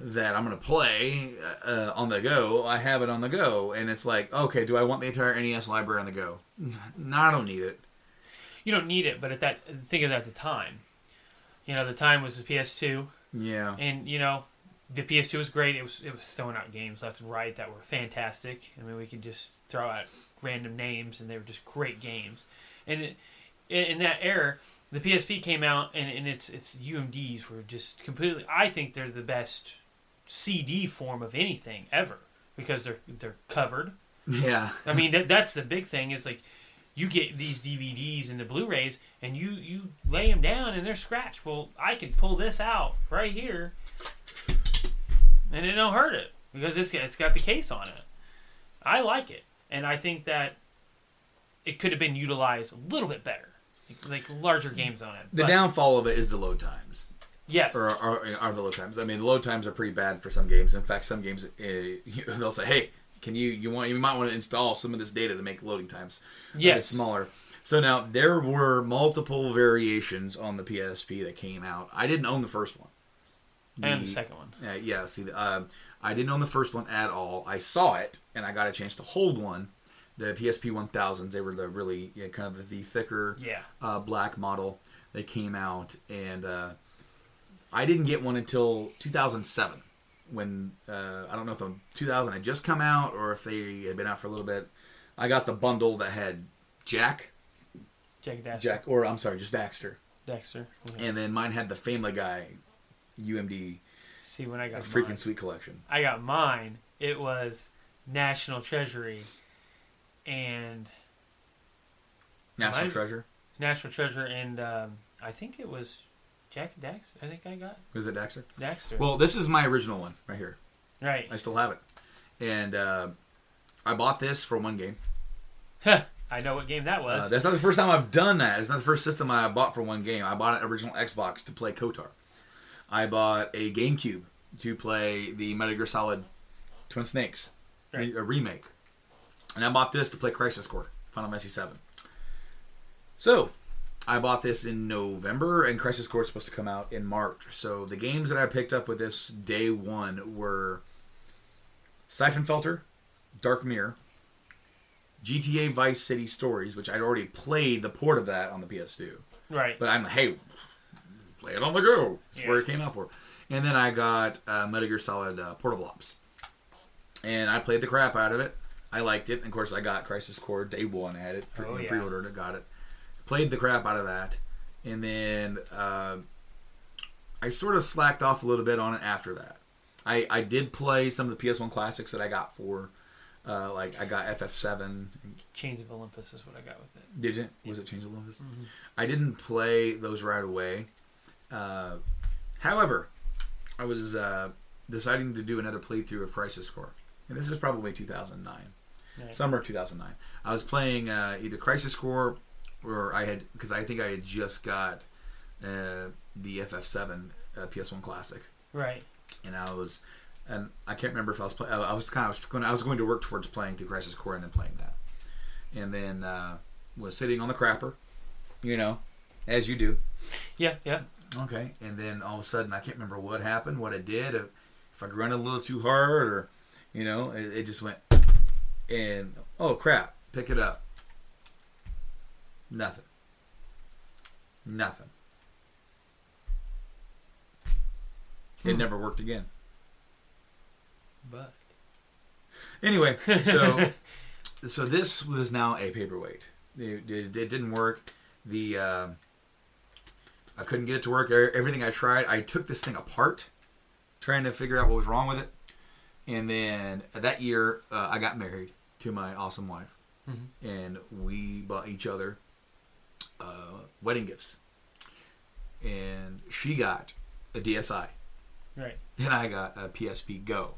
that I'm going to play uh, on the go, I have it on the go, and it's like, okay, do I want the entire NES library on the go? No, I don't need it. You don't need it, but at that think of that at the time. You know, the time was the PS2. Yeah. And you know, the PS2 was great. It was it was throwing out games left and right that were fantastic. I mean, we could just throw out random names, and they were just great games. And it, in, in that era, the PSP came out, and, and its its UMDs were just completely. I think they're the best CD form of anything ever because they're they're covered. Yeah. I mean, that, that's the big thing is like you get these DVDs and the Blu-rays and you you lay them down and they're scratched. Well, I could pull this out right here and it don't hurt it because it's it's got the case on it. I like it, and I think that it could have been utilized a little bit better, like larger games on it. The But- downfall of it is the load times. Yes. Or are, are the load times? I mean, the load times are pretty bad for some games. In fact, some games uh, they'll say, "Hey, can you you want you might want to install some of this data to make loading times Yes. smaller." So now there were multiple variations on the PSP that came out. I didn't own the first one. And the second one. Uh, yeah, see, uh, I didn't own the first one at all. I saw it, and I got a chance to hold one. The PSP 1000s, they were the really yeah, kind of the thicker Yeah. uh, black model. They came out, and uh, I didn't get one until 2007 when uh, I don't know if the 2000 had just come out or if they had been out for a little bit. I got the bundle that had Jack, Jack Daxter. Jack, or I'm sorry, just Daxter, Dexter. and then mine had the Family Guy UMD. See when I got a freaking mine. sweet collection. I got mine. It was National Treasury and National Mine- Treasure. National Treasure, and um, I think it was Jack Dax. I think I got Was it Daxter? Daxter. Well, this is my original one right here. Right. I still have it, and uh, I bought this for one game. I know what game that was. Uh, that's not the first time I've done that. It's not the first system I bought for one game. I bought an original Xbox to play KOTOR. I bought a GameCube to play the Metal Gear Solid Twin Snakes Right. a remake, and I bought this to play Crisis Core Final Fantasy Seven. So, I bought this in November, and Crisis Core is supposed to come out in March. So the games that I picked up with this day one were Siphon Filter, Dark Mirror, GTA Vice City Stories, which I'd already played the port of that on the PS2. Right. But I'm hey, play it on the go. That's where it came out for. And then I got uh, Metal Gear Solid uh, Portable Ops, and I played the crap out of it. I liked it. And of course, I got Crisis Core day one. I had it pre- Oh, yeah. pre-ordered it, got it. Played the crap out of that, and then uh, I sort of slacked off a little bit on it after that. I, I did play some of the PS1 classics that I got for, uh, like I got FF7. Chains of Olympus is what I got with it. Did you? Was it Chains of Olympus? Mhm. I didn't play those right away. Uh, however, I was uh, deciding to do another playthrough of Crisis Core, and this is probably 2009, Right. summer of 2009. I was playing uh, either Crisis Core or I had because I think I had just got uh, the FF7 uh, PS1 Classic, Right. and I was. And I can't remember if I was play- I was kind of going. I was going to work towards playing through Crisis Core and then playing that, and then uh, was sitting on the crapper, you know, as you do. Yeah, yeah. Okay, and then all of a sudden, I can't remember what happened, what it did, if, if I grunted a little too hard, or you know, it, it just went, and oh crap, pick it up. Nothing. Nothing. It Hmm. never worked again. But Anyway, so so this was now a paperweight. It, it, it didn't work. The uh, I couldn't get it to work. Everything I tried, I took this thing apart, trying to figure out what was wrong with it. And then that year, uh, I got married to my awesome wife, Mhm. and we bought each other uh, wedding gifts. And she got a DSi, Right. and I got a PSP Go.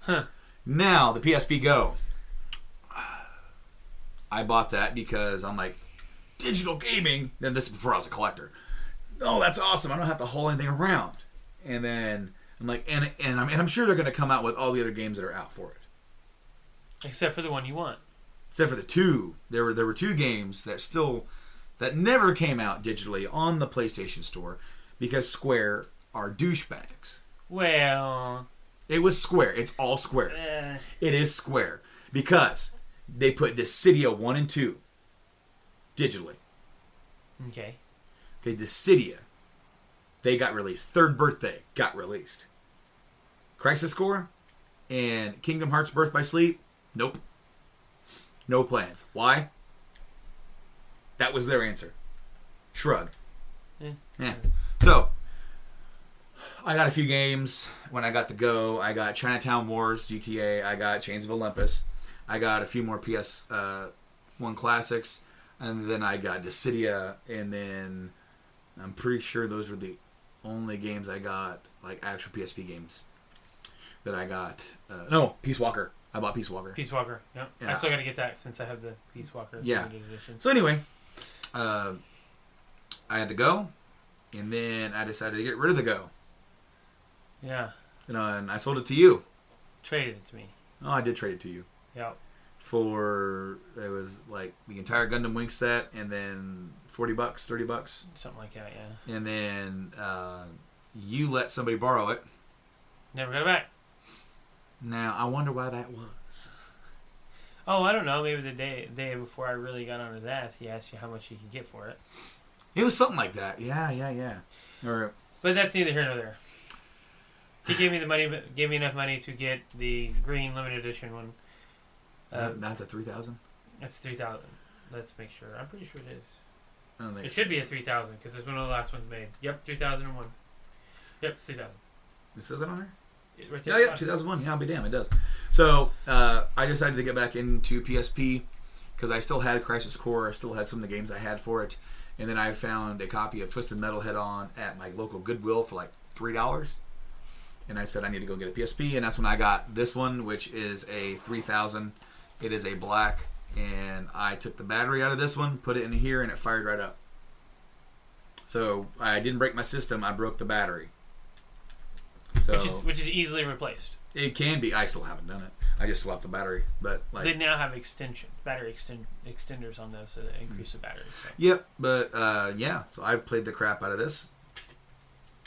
Huh. Now the PSP Go. I bought that because I'm like digital gaming. Then this is before I was a collector. Oh, that's awesome! I don't have to haul anything around. And then I'm like, and and I'm and I'm sure they're going to come out with all the other games that are out for it. Except for the one you want. Except for the two, there were there were two games that still that never came out digitally on the PlayStation Store because Square are douchebags. Well, It was square. It's all square. eh, It is square because they put Dissidia one and two digitally. okay. Okay, Dissidia, they got released. Third birthday got released. Crisis Core and Kingdom Hearts Birth by Sleep, nope. No plans. Why? That was their answer. Shrug. Eh. Yeah. So, I got a few games when I got the Go. I got Chinatown Wars GTA. I got Chains of Olympus. I got a few more PS uh, One classics, and then I got Dissidia, and then I'm pretty sure those were the only games I got, like actual PSP games that I got. Uh, no, Peace Walker. I bought Peace Walker. Peace Walker. Yep. I still got to get that since I have the Peace Walker Yeah. limited edition. So anyway, uh, I had the Go, and then I decided to get rid of the Go. Yeah. You know, and I sold it to you. Traded it to me. Oh, I did trade it to you. Yep. For it was like the entire Gundam Wing set, and then forty bucks, thirty bucks, Something like that. Yeah. and then uh, you let somebody borrow it. Never got it back. Now I wonder why that was. Oh, I don't know. Maybe the day day before I really got on his ass, he asked you how much you could get for it. It was something like that. Yeah, yeah, yeah. Or But that's neither here nor there. He gave me the money, gave me enough money to get the green limited edition one. Uh, that, that's a three thousand. That's three thousand. Let's make sure. I'm pretty sure it is. I don't think It so. should be a three thousand because it's one of the last ones made. Yep, three thousand and one. Yep, three thousand. Says it on there. Right Yeah, there. yeah, 2001. Yeah, I'll be damned, it does. So uh, I decided to get back into PSP because I still had Crisis Core. I still had some of the games I had for it, and then I found a copy of Twisted Metal Head On at my local Goodwill for like three dollars. And I said I need to go get a PSP, and that's when I got this one, which is a 3000. It is a black, and I took the battery out of this one, put it in here, and it fired right up. So I didn't break my system. I broke the battery. So which is which is easily replaced. it can be. I still haven't done it. I just swapped the battery, but like they now have extension battery extend, extenders on those so they increase the battery. So. Yep, but uh, yeah. So I've played the crap out of this.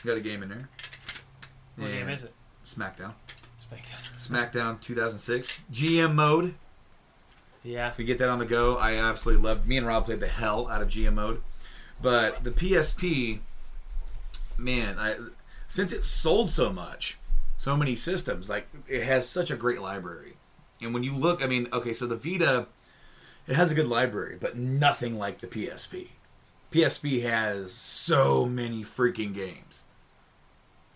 Got a game in there. What game is it? SmackDown. SmackDown. SmackDown 2006 GM mode. Yeah. If you get that on the go, I absolutely loved. Me and Rob played the hell out of GM mode, but the PSP, man, I since it sold so much, so many systems, like it has such a great library. And when you look, I mean, okay, so the Vita, it has a good library, but nothing like the PSP. PSP has so many freaking games.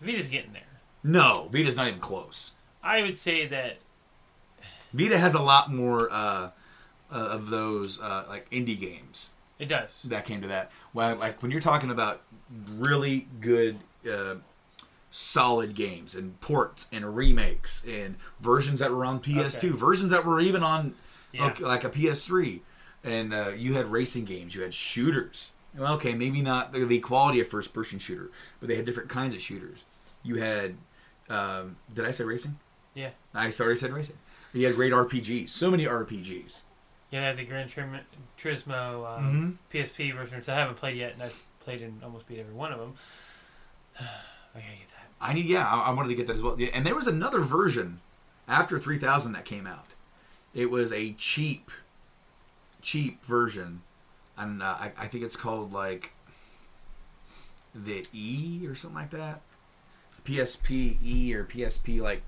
Vita's getting there. No, Vita's not even close. I would say that Vita has a lot more uh, uh, of those uh, like indie games. it does. That came to that. Well, like when you're talking about really good, uh, solid games and ports and remakes and versions that were on PS2, Okay. versions that were even on Yeah. okay, like a PS3, and uh, you had racing games, you had shooters. Well, okay, maybe not the, the quality of first-person shooter, but they had different kinds of shooters. You had, um, did I say racing? Yeah. I already said racing. You had great RPGs, so many RPGs. Yeah, they have the Gran Turismo uh, Mhm. PSP version, which I haven't played yet, and I've played and almost beat every one of them. I gotta get that. I need, yeah, I, I wanted to get that as well. Yeah, And there was another version after 3000 that came out. It was a cheap, cheap version, and uh, I, I think it's called like the E or something like that. PSP E or PSP like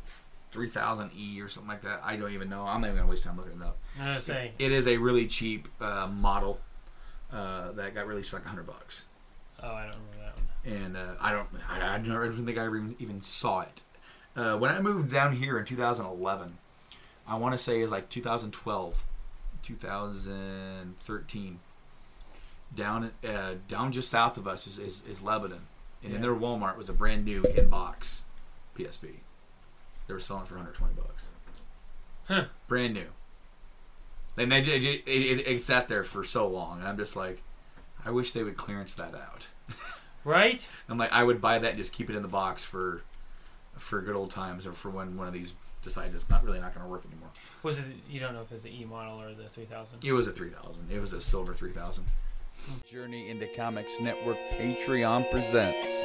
3000 E or something like that. I don't even know. I'm not even gonna waste time looking it up. I was saying. It is a really cheap uh, model uh, that got released for like 100 bucks. Oh, I don't remember. And uh, I don't, I, I don't even think I ever even, even saw it. Uh, when I moved down here in 2011, I want to say is like 2012, 2013. Down, uh, down just south of us is, is, is Lebanon, and in Yeah. their Walmart was a brand new in-box PSP. They were selling it for 120 bucks. Huh. Brand new. And they, it, it, it, it sat there for so long, and I'm just like, I wish they would clearance that out. Right? I'm like, I would buy that and just keep it in the box for for good old times, or for when one of these decides it's not really not going to work anymore. Was it? You don't know if it's the E model or the 3000. It was a 3000. It was a silver 3000. Journey into Comics Network Patreon presents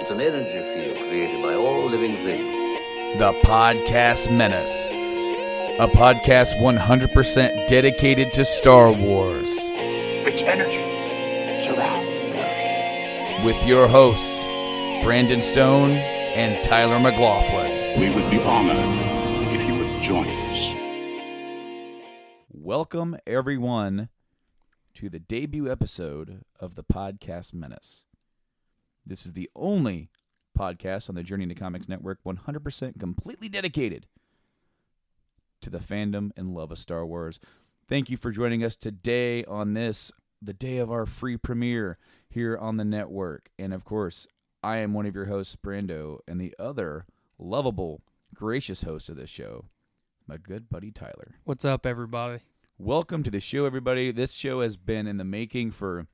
It's an energy field created by all living things. The Podcast Menace, a podcast 100% dedicated to Star Wars. Its energy surrounds us. With your hosts, Brandon Stone and Tyler McLaughlin. We would be honored if you would join us. Welcome, everyone, to the debut episode of the Podcast Menace. This is the only podcast on the Journey into Comics Network 100% completely dedicated to the fandom and love of Star Wars. Thank you for joining us today on this, the day of our free premiere here on the network. And of course, I am one of your hosts, Brando, and the other lovable, gracious host of this show, my good buddy Tyler. What's up, everybody? Welcome to the show, everybody. This show has been in the making for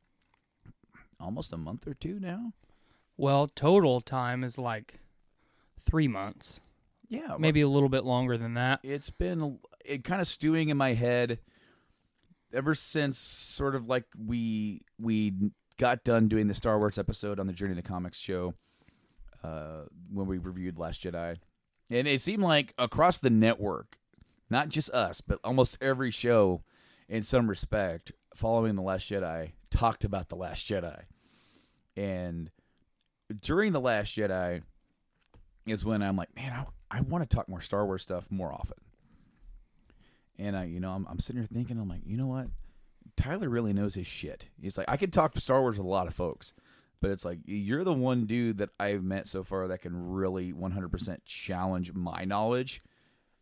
almost a month or two now. Well, total time is like three months. Yeah, maybe a little bit longer than that. It's been it kind of stewing in my head ever since sort of like we we got done doing the Star Wars episode on the Journey to Comics show uh, when we reviewed Last Jedi, and it seemed like across the network, not just us, but almost every show, in some respect, following the Last Jedi, talked about the Last Jedi, and during the Last Jedi is when I'm like, man, I, I want to talk more Star Wars stuff more often. And I, you know, I'm, I'm sitting here thinking, I'm like, you know what? Tyler really knows his shit. He's like, I could talk to Star Wars with a lot of folks, but it's like you're the one dude that I've met so far that can really 100% challenge my knowledge.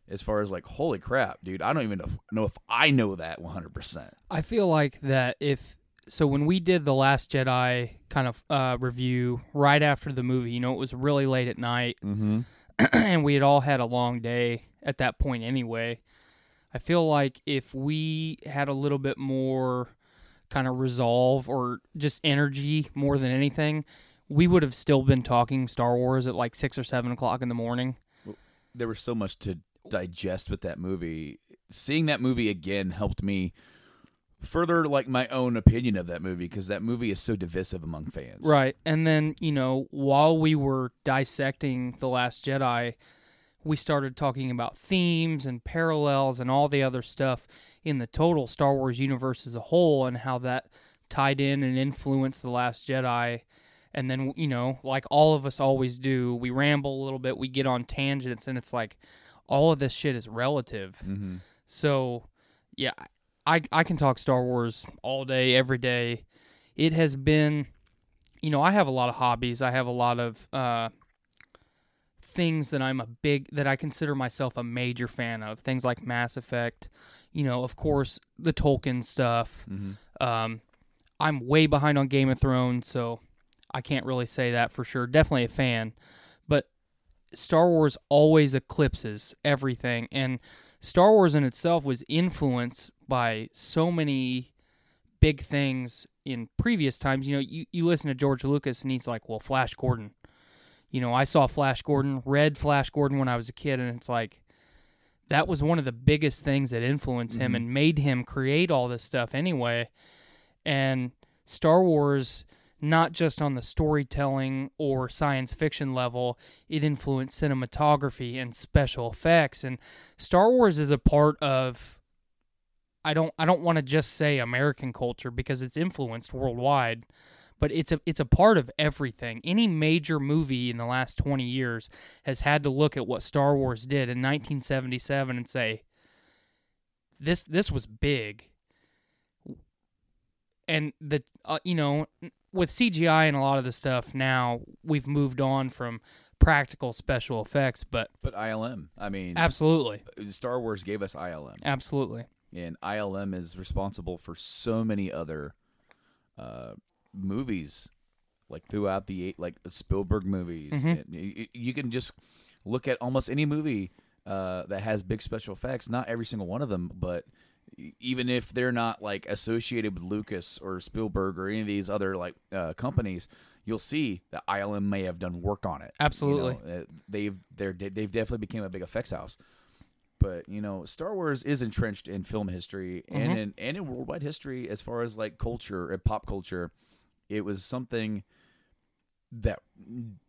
As far as like, holy crap, dude, I don't even know if, know if I know that 100%. I feel like that if so when we did the Last Jedi kind of uh, review right after the movie, you know, it was really late at night, mm-hmm. and we had all had a long day at that point anyway. I feel like if we had a little bit more kind of resolve or just energy more than anything, we would have still been talking Star Wars at like six or seven o'clock in the morning. There was so much to digest with that movie. Seeing that movie again helped me further like my own opinion of that movie because that movie is so divisive among fans. Right. And then, you know, while we were dissecting The Last Jedi, we started talking about themes and parallels and all the other stuff in the total Star Wars universe as a whole and how that tied in and influenced The Last Jedi. And then, you know, like all of us always do, we ramble a little bit, we get on tangents, and it's like all of this shit is relative. Mm-hmm. So, yeah, I, I can talk Star Wars all day, every day. It has been, you know, I have a lot of hobbies. I have a lot of uh, things that I'm a big, that I consider myself a major fan of. Things like Mass Effect, you know, of course, the Tolkien stuff. Mm-hmm. Um, I'm way behind on Game of Thrones, so I can't really say that for sure. Definitely a fan. But Star Wars always eclipses everything. And Star Wars in itself was influenced by so many big things in previous times. You know, you, you listen to George Lucas and he's like, well, Flash Gordon. You know, I saw Flash Gordon, read Flash Gordon when I was a kid, and it's like, that was one of the biggest things that influenced him Mhm. and made him create all this stuff anyway. And Star Wars, not just on the storytelling or science fiction level, it influenced cinematography and special effects. And Star Wars is a part of I don't I don't want to just say American culture because it's influenced worldwide, but it's a it's a part of everything. Any major movie in the last 20 years has had to look at what Star Wars did in 1977 and say this this was big. And the uh, you know with CGI and a lot of the stuff now we've moved on from practical special effects, but But ILM, I mean, Absolutely. Star Wars gave us ILM. Absolutely. And ILM is responsible for so many other uh, movies, like throughout the eight, like Spielberg movies. Mhm. And you, can just look at almost any movie uh, that has big special effects. Not every single one of them, but even if they're not like associated with Lucas or Spielberg or any of these other like uh, companies, you'll see that ILM may have done work on it. You know, Absolutely. uh, they've they're they've definitely became a big effects house. But you know, Star Wars is entrenched in film history and Mhm. in and in worldwide history as far as like culture and pop culture. It was something that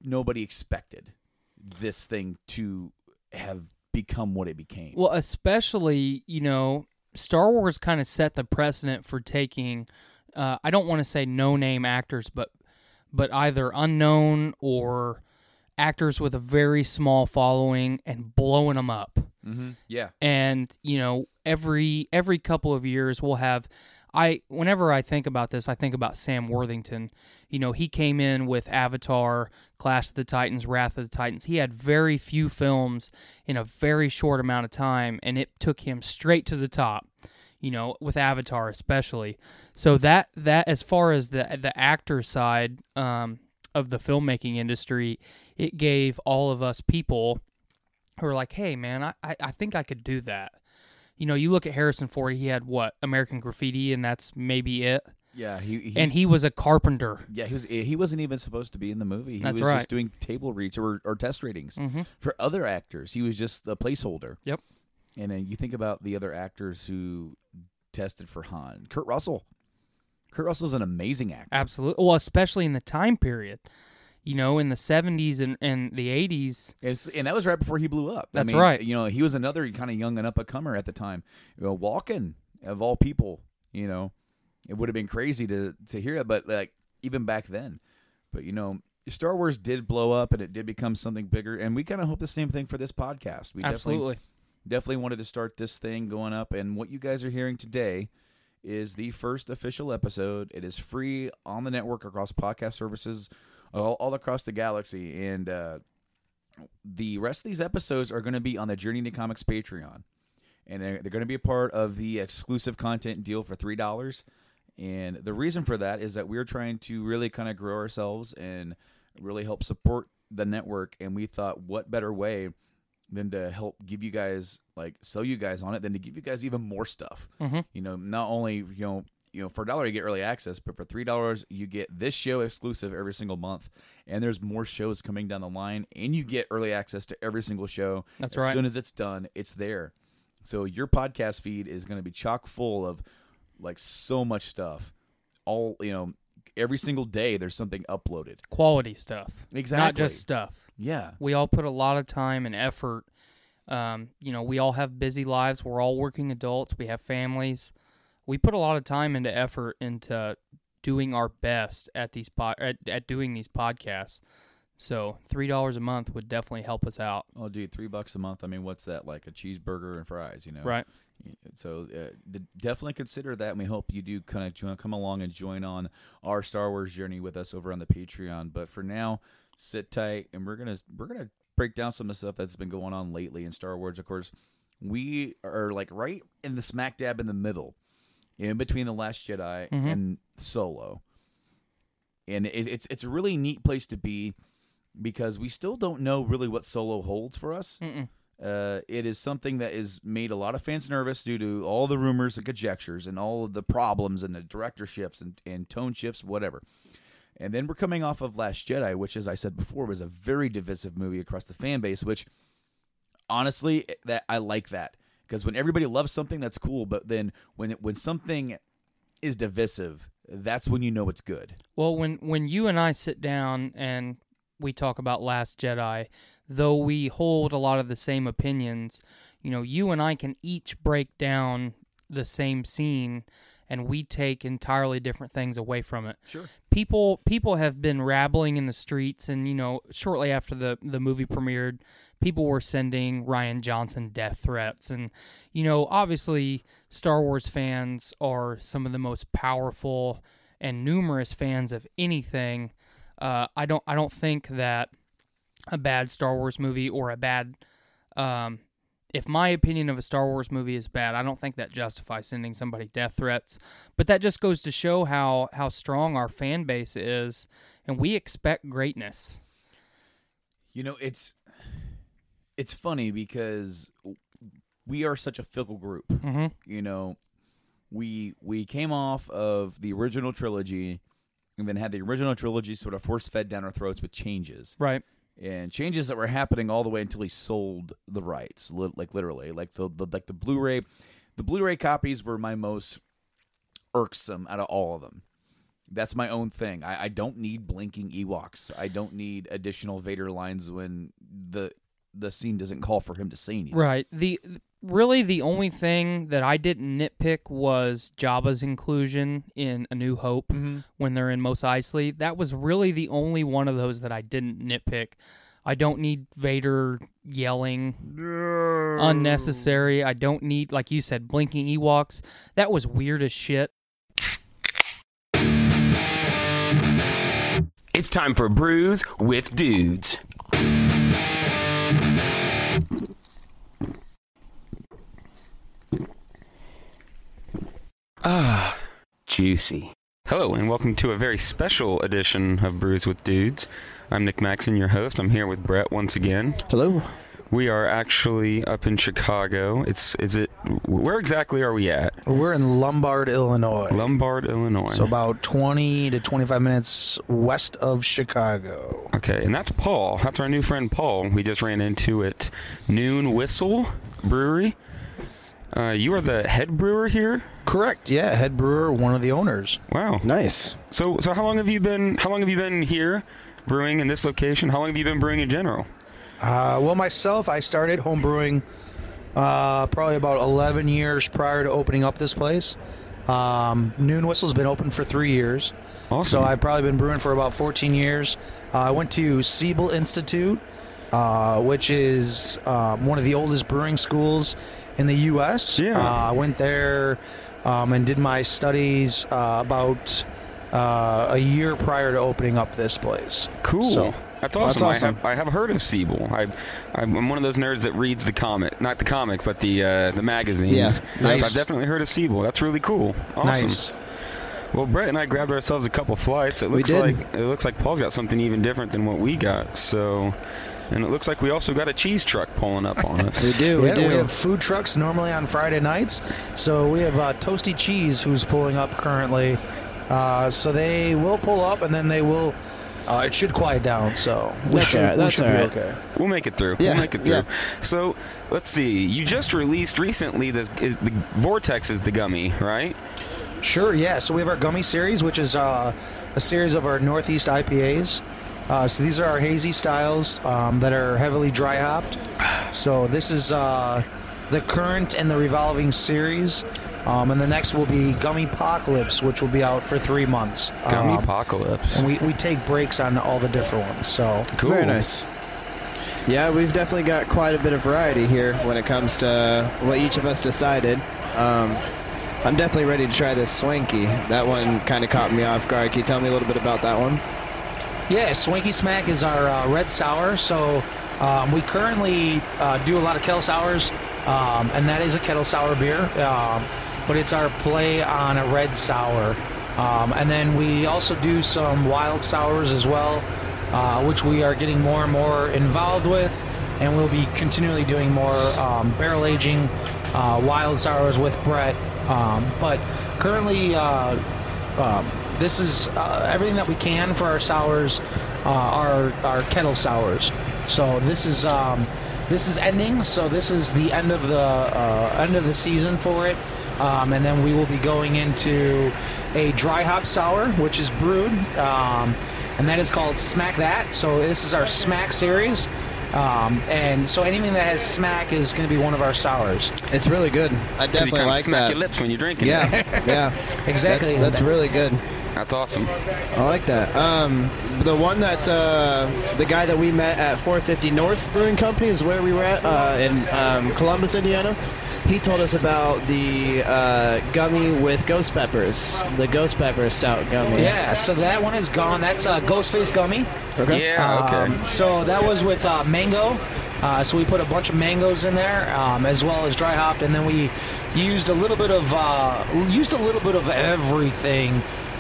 nobody expected this thing to have become what it became. Well, especially, you know, Star Wars kind of set the precedent for taking uh, I don't want to say no name actors, but but either unknown or actors with a very small following and blowing them up. Mhm. Yeah. And, you know, every every couple of years we'll have I whenever I think about this, I think about Sam Worthington. You know, he came in with Avatar, Clash of the Titans, Wrath of the Titans. He had very few films in a very short amount of time and it took him straight to the top. You know, with Avatar especially. So that that as far as the the actor side um, of the filmmaking industry, it gave all of us people who are like, hey man, I, I, I think I could do that. You know, you look at Harrison Ford, he had what, American Graffiti, and that's maybe it. Yeah, he, he and he was a carpenter. Yeah, he was. He wasn't even supposed to be in the movie. He That's was right. just doing table reads or, or test ratings Mhm. for other actors. He was just the placeholder. Yep. And then you think about the other actors who tested for Han. Kurt Russell. Kurt Russell's an amazing actor. Absolutely. Well, especially in the time period. You know, in the 70s and, and the 80s. It's, and that was right before he blew up. I That's mean, right. You know, he was another kind of young and up and comer at the time. You know, Walken of all people. You know, it would have been crazy to to hear it, but like even back then. But you know, Star Wars did blow up, and it did become something bigger. And we kind of hope the same thing for this podcast. We Absolutely. definitely definitely wanted to start this thing going up. And what you guys are hearing today is the first official episode. It is free on the network across podcast services all, all across the galaxy. And uh, the rest of these episodes are going to be on the Journey to Comics Patreon. And they're, they're going to be a part of the exclusive content deal for $3. And the reason for that is that we're trying to really kind of grow ourselves and really help support the network. And we thought, what better way than to help give you guys, like, sell you guys on it, than to give you guys even more stuff. Mhm. You know, not only, you know, you know, for a dollar you get early access, but for three dollars you get this show exclusive every single month, and there's more shows coming down the line, and you get early access to every single show. That's right. as soon as it's done, it's there. So your podcast feed is going to be chock full of like so much stuff. All you know, every single day there's something uploaded. Quality stuff. Exactly. Not just stuff. Yeah. We all put a lot of time and effort. Um, you know, we all have busy lives. We're all working adults. We have families. We put a lot of time into effort into doing our best at these po- at, at doing these podcasts. So three dollars a month would definitely help us out. Oh, dude, three bucks a month. I mean, what's that like? A cheeseburger and fries, you know? Right. So uh, definitely consider that, and we hope you do kind of come along and join on our Star Wars journey with us over on the Patreon. But for now, sit tight, and we're gonna we're gonna break down some of the stuff that's been going on lately in Star Wars. Of course, we are like right in the smack dab in the middle, in between the Last Jedi Mhm. and Solo, and it, it's it's a really neat place to be because we still don't know really what Solo holds for us. Uh, it is something that has made a lot of fans nervous due to all the rumors and conjectures and all of the problems and the director shifts and, and tone shifts, whatever. And then we're coming off of Last Jedi, which, as I said before, was a very divisive movie across the fan base. Which, honestly, that I like that because when everybody loves something, that's cool. But then when it, when something is divisive, that's when you know it's good. Well, when when you and I sit down and we talk about Last Jedi, though we hold a lot of the same opinions, you know, you and I can each break down the same scene and we take entirely different things away from it. Sure. People people have been rabbling in the streets and you know, shortly after the the movie premiered, people were sending Rian Johnson death threats and you know, obviously Star Wars fans are some of the most powerful and numerous fans of anything. Uh, I don't I don't think that a bad Star Wars movie or a bad um, if my opinion of a Star Wars movie is bad, I don't think that justifies sending somebody death threats. But that just goes to show how how strong our fan base is, and we expect greatness. You know, it's it's funny because we are such a fickle group. Mhm. You know, we we came off of the original trilogy and then had the original trilogy sort of force fed down our throats with changes. Right. And changes that were happening all the way until he sold the rights, li- like literally, like the, the like the Blu-ray, the Blu-ray copies were my most irksome out of all of them. That's my own thing. I, I don't need blinking Ewoks. I don't need additional Vader lines when the the scene doesn't call for him to say anything. Right. The really the only thing that I didn't nitpick was Jabba's inclusion in A New Hope Mm-hmm. when they're in Mos Eisley. That was really the only one of those that I didn't nitpick. I don't need Vader yelling unnecessary. I don't need, like you said, blinking Ewoks. That was weird as shit. It's time for Brews with Dudes. Ah, juicy. Hello, and welcome to a very special edition of Brews with Dudes. I'm Nick Maxon, your host. I'm here with Brett once again. Hello. We are actually up in Chicago. It's is it where exactly are we at? We're in Lombard, Illinois. Lombard, Illinois. So about 20 to 25 minutes west of Chicago. Okay, and that's Paul. That's our new friend Paul. We just ran into at Noon Whistle Brewery. Uh, you are the head brewer here. Correct. Yeah, head brewer, one of the owners. Wow, nice. So, so how long have you been? How long have you been here, brewing in this location? How long have you been brewing in general? Uh, well, myself, I started home brewing uh, probably about 11 years prior to opening up this place. Um, Noon Whistle's been open for three years. Awesome. So I've probably been brewing for about 14 years. Uh, I went to Siebel Institute, uh, which is um, one of the oldest brewing schools in the U.S. Yeah. Uh, I went there um, and did my studies uh, about uh, a year prior to opening up this place. Cool. So- that's awesome. I, have, I have heard of Siebel. I, I'm one of those nerds that reads the comic, not the comic, but the uh, the magazines. Yeah, nice. I've definitely heard of Siebel. That's really cool. Awesome. Nice. Well, Brett and I grabbed ourselves a couple flights. It We looks did. like it looks like Paul's got something even different than what we got. So, and it looks like we also got a cheese truck pulling up on us. We do. We yeah, do. we have food trucks normally on Friday nights. So we have uh, Toasty Cheese who's pulling up currently. Uh, so they will pull up and then they will. Uh, it should quiet down. So we That's should, all right, we that's should all be right. okay. We'll make it through. Yeah, we'll make it through. yeah. So, let's see. You just released recently the, the Vortex is the gummy, right? Sure, yeah. So we have our gummy series, which is uh, a series of our Northeast IPAs. Uh, so these are our hazy styles um, that are heavily dry hopped. So this is uh, the current and the revolving series. Um, and the next will be Gummy Apocalypse, which will be out for three months. Gummy Um, Apocalypse. and we, we take breaks on all the different ones. So Very nice. Yeah, we've definitely got quite a bit of variety here when it comes to what each of us decided. Um, I'm definitely ready to try this swanky. That one kind of caught me off guard. Can you tell me a little bit about that one? Yeah, Swanky Smack is our uh, red sour. So um, we currently uh, do a lot of kettle sours, um, and that is a kettle sour beer. Um, but it's our play on a red sour. Um, and then we also do some wild sours as well, uh, which we are getting more and more involved with. And we'll be continually doing more um, barrel aging uh, wild sours with Brett. Um, but currently, uh, um, this is uh, everything that we can for our sours uh, are our kettle sours. So this is um, this is ending. So this is the end of the uh, end of the season for it, um, and then we will be going into a dry hop sour, which is brewed, um, and that is called Smack That. So this is our Smack series. Um, and so anything that has smack is going to be one of our sours. It's really good. I definitely kinda like smack that. your lips when you're drinking. Yeah, it. yeah, Exactly. That's, that's really good. That's awesome. I like that. Um, the one that uh, the guy that we met at 450 North Brewing Company is where we were at uh, in um, Columbus, Indiana. He told us about the uh, gummy with ghost peppers, the ghost pepper stout gummy. Yeah, so that one is gone. That's a uh, Ghostface Gummy. Okay. Yeah, okay. Um, so that was with uh, mango. Uh, so we put a bunch of mangoes in there, um, as well as dry hopped, and then we used a little bit of uh, used a little bit of everything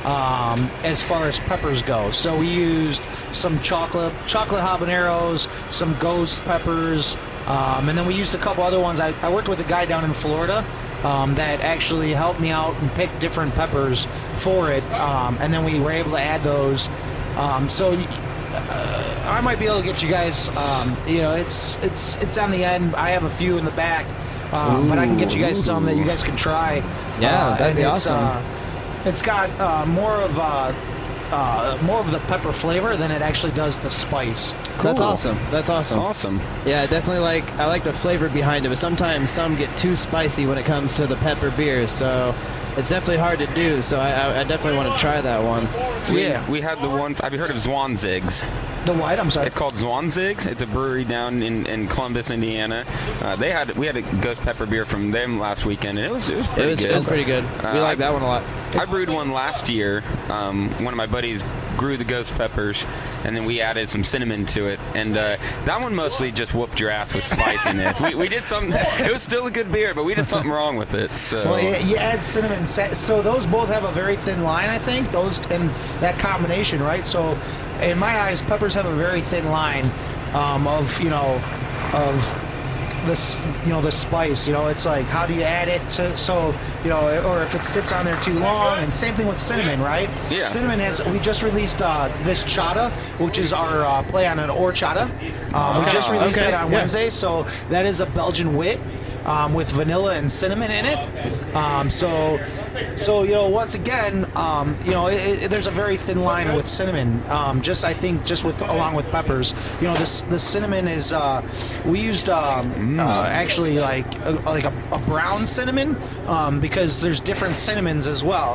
um, as far as peppers go. So we used some chocolate chocolate habaneros, some ghost peppers, um, and then we used a couple other ones. I, I worked with a guy down in Florida um, that actually helped me out and picked different peppers for it, um, and then we were able to add those. Um, so uh, I might be able to get you guys. Um, you know, it's it's it's on the end. I have a few in the back, um, but I can get you guys some that you guys can try. Yeah, that'd be it's, awesome. Uh, it's got uh, more of uh, more of the pepper flavor than it actually does the spice. That's awesome. That's awesome. Awesome. Yeah, definitely like I like the flavor behind it, but sometimes some get too spicy when it comes to the pepper beers. So it's definitely hard to do. So I, I, definitely want to try that one. We, we had the one. Have you heard of Zwanzigs? The what? I'm sorry. It's called Zwanzigs. It's a brewery down in, in Columbus, Indiana. Uh, they had we had a ghost pepper beer from them last weekend, and it was it was pretty was- good. it was pretty good. We like that one a lot. I brewed one last year. Um, one of my buddies grew the ghost peppers, and then we added some cinnamon to it, and uh, that one mostly just whooped your ass with spiciness. we, we did something. It was still a good beer, but we did something wrong with it. So Well, you, you add cinnamon. So those both have a very thin line, I think. Those and that combination, right? So, in my eyes, peppers have a very thin line um, of you know of this you know the spice. You know, it's like how do you add it to so you know, or if it sits on there too long. And same thing with cinnamon, right? Yeah. Cinnamon has. We just released uh, this chata, which is our uh, play on an horchata. Um, We just released Okay, that on yeah. Wednesday. So that is a Belgian wit um, with vanilla and cinnamon in it. Um, so, so you know, once again, um, you know, it, it, there's a very thin line with cinnamon. Um, just I think just with along with peppers, you know, this the cinnamon is uh, we used um, uh, actually like a, like a, a brown cinnamon um, because there's different cinnamons as well.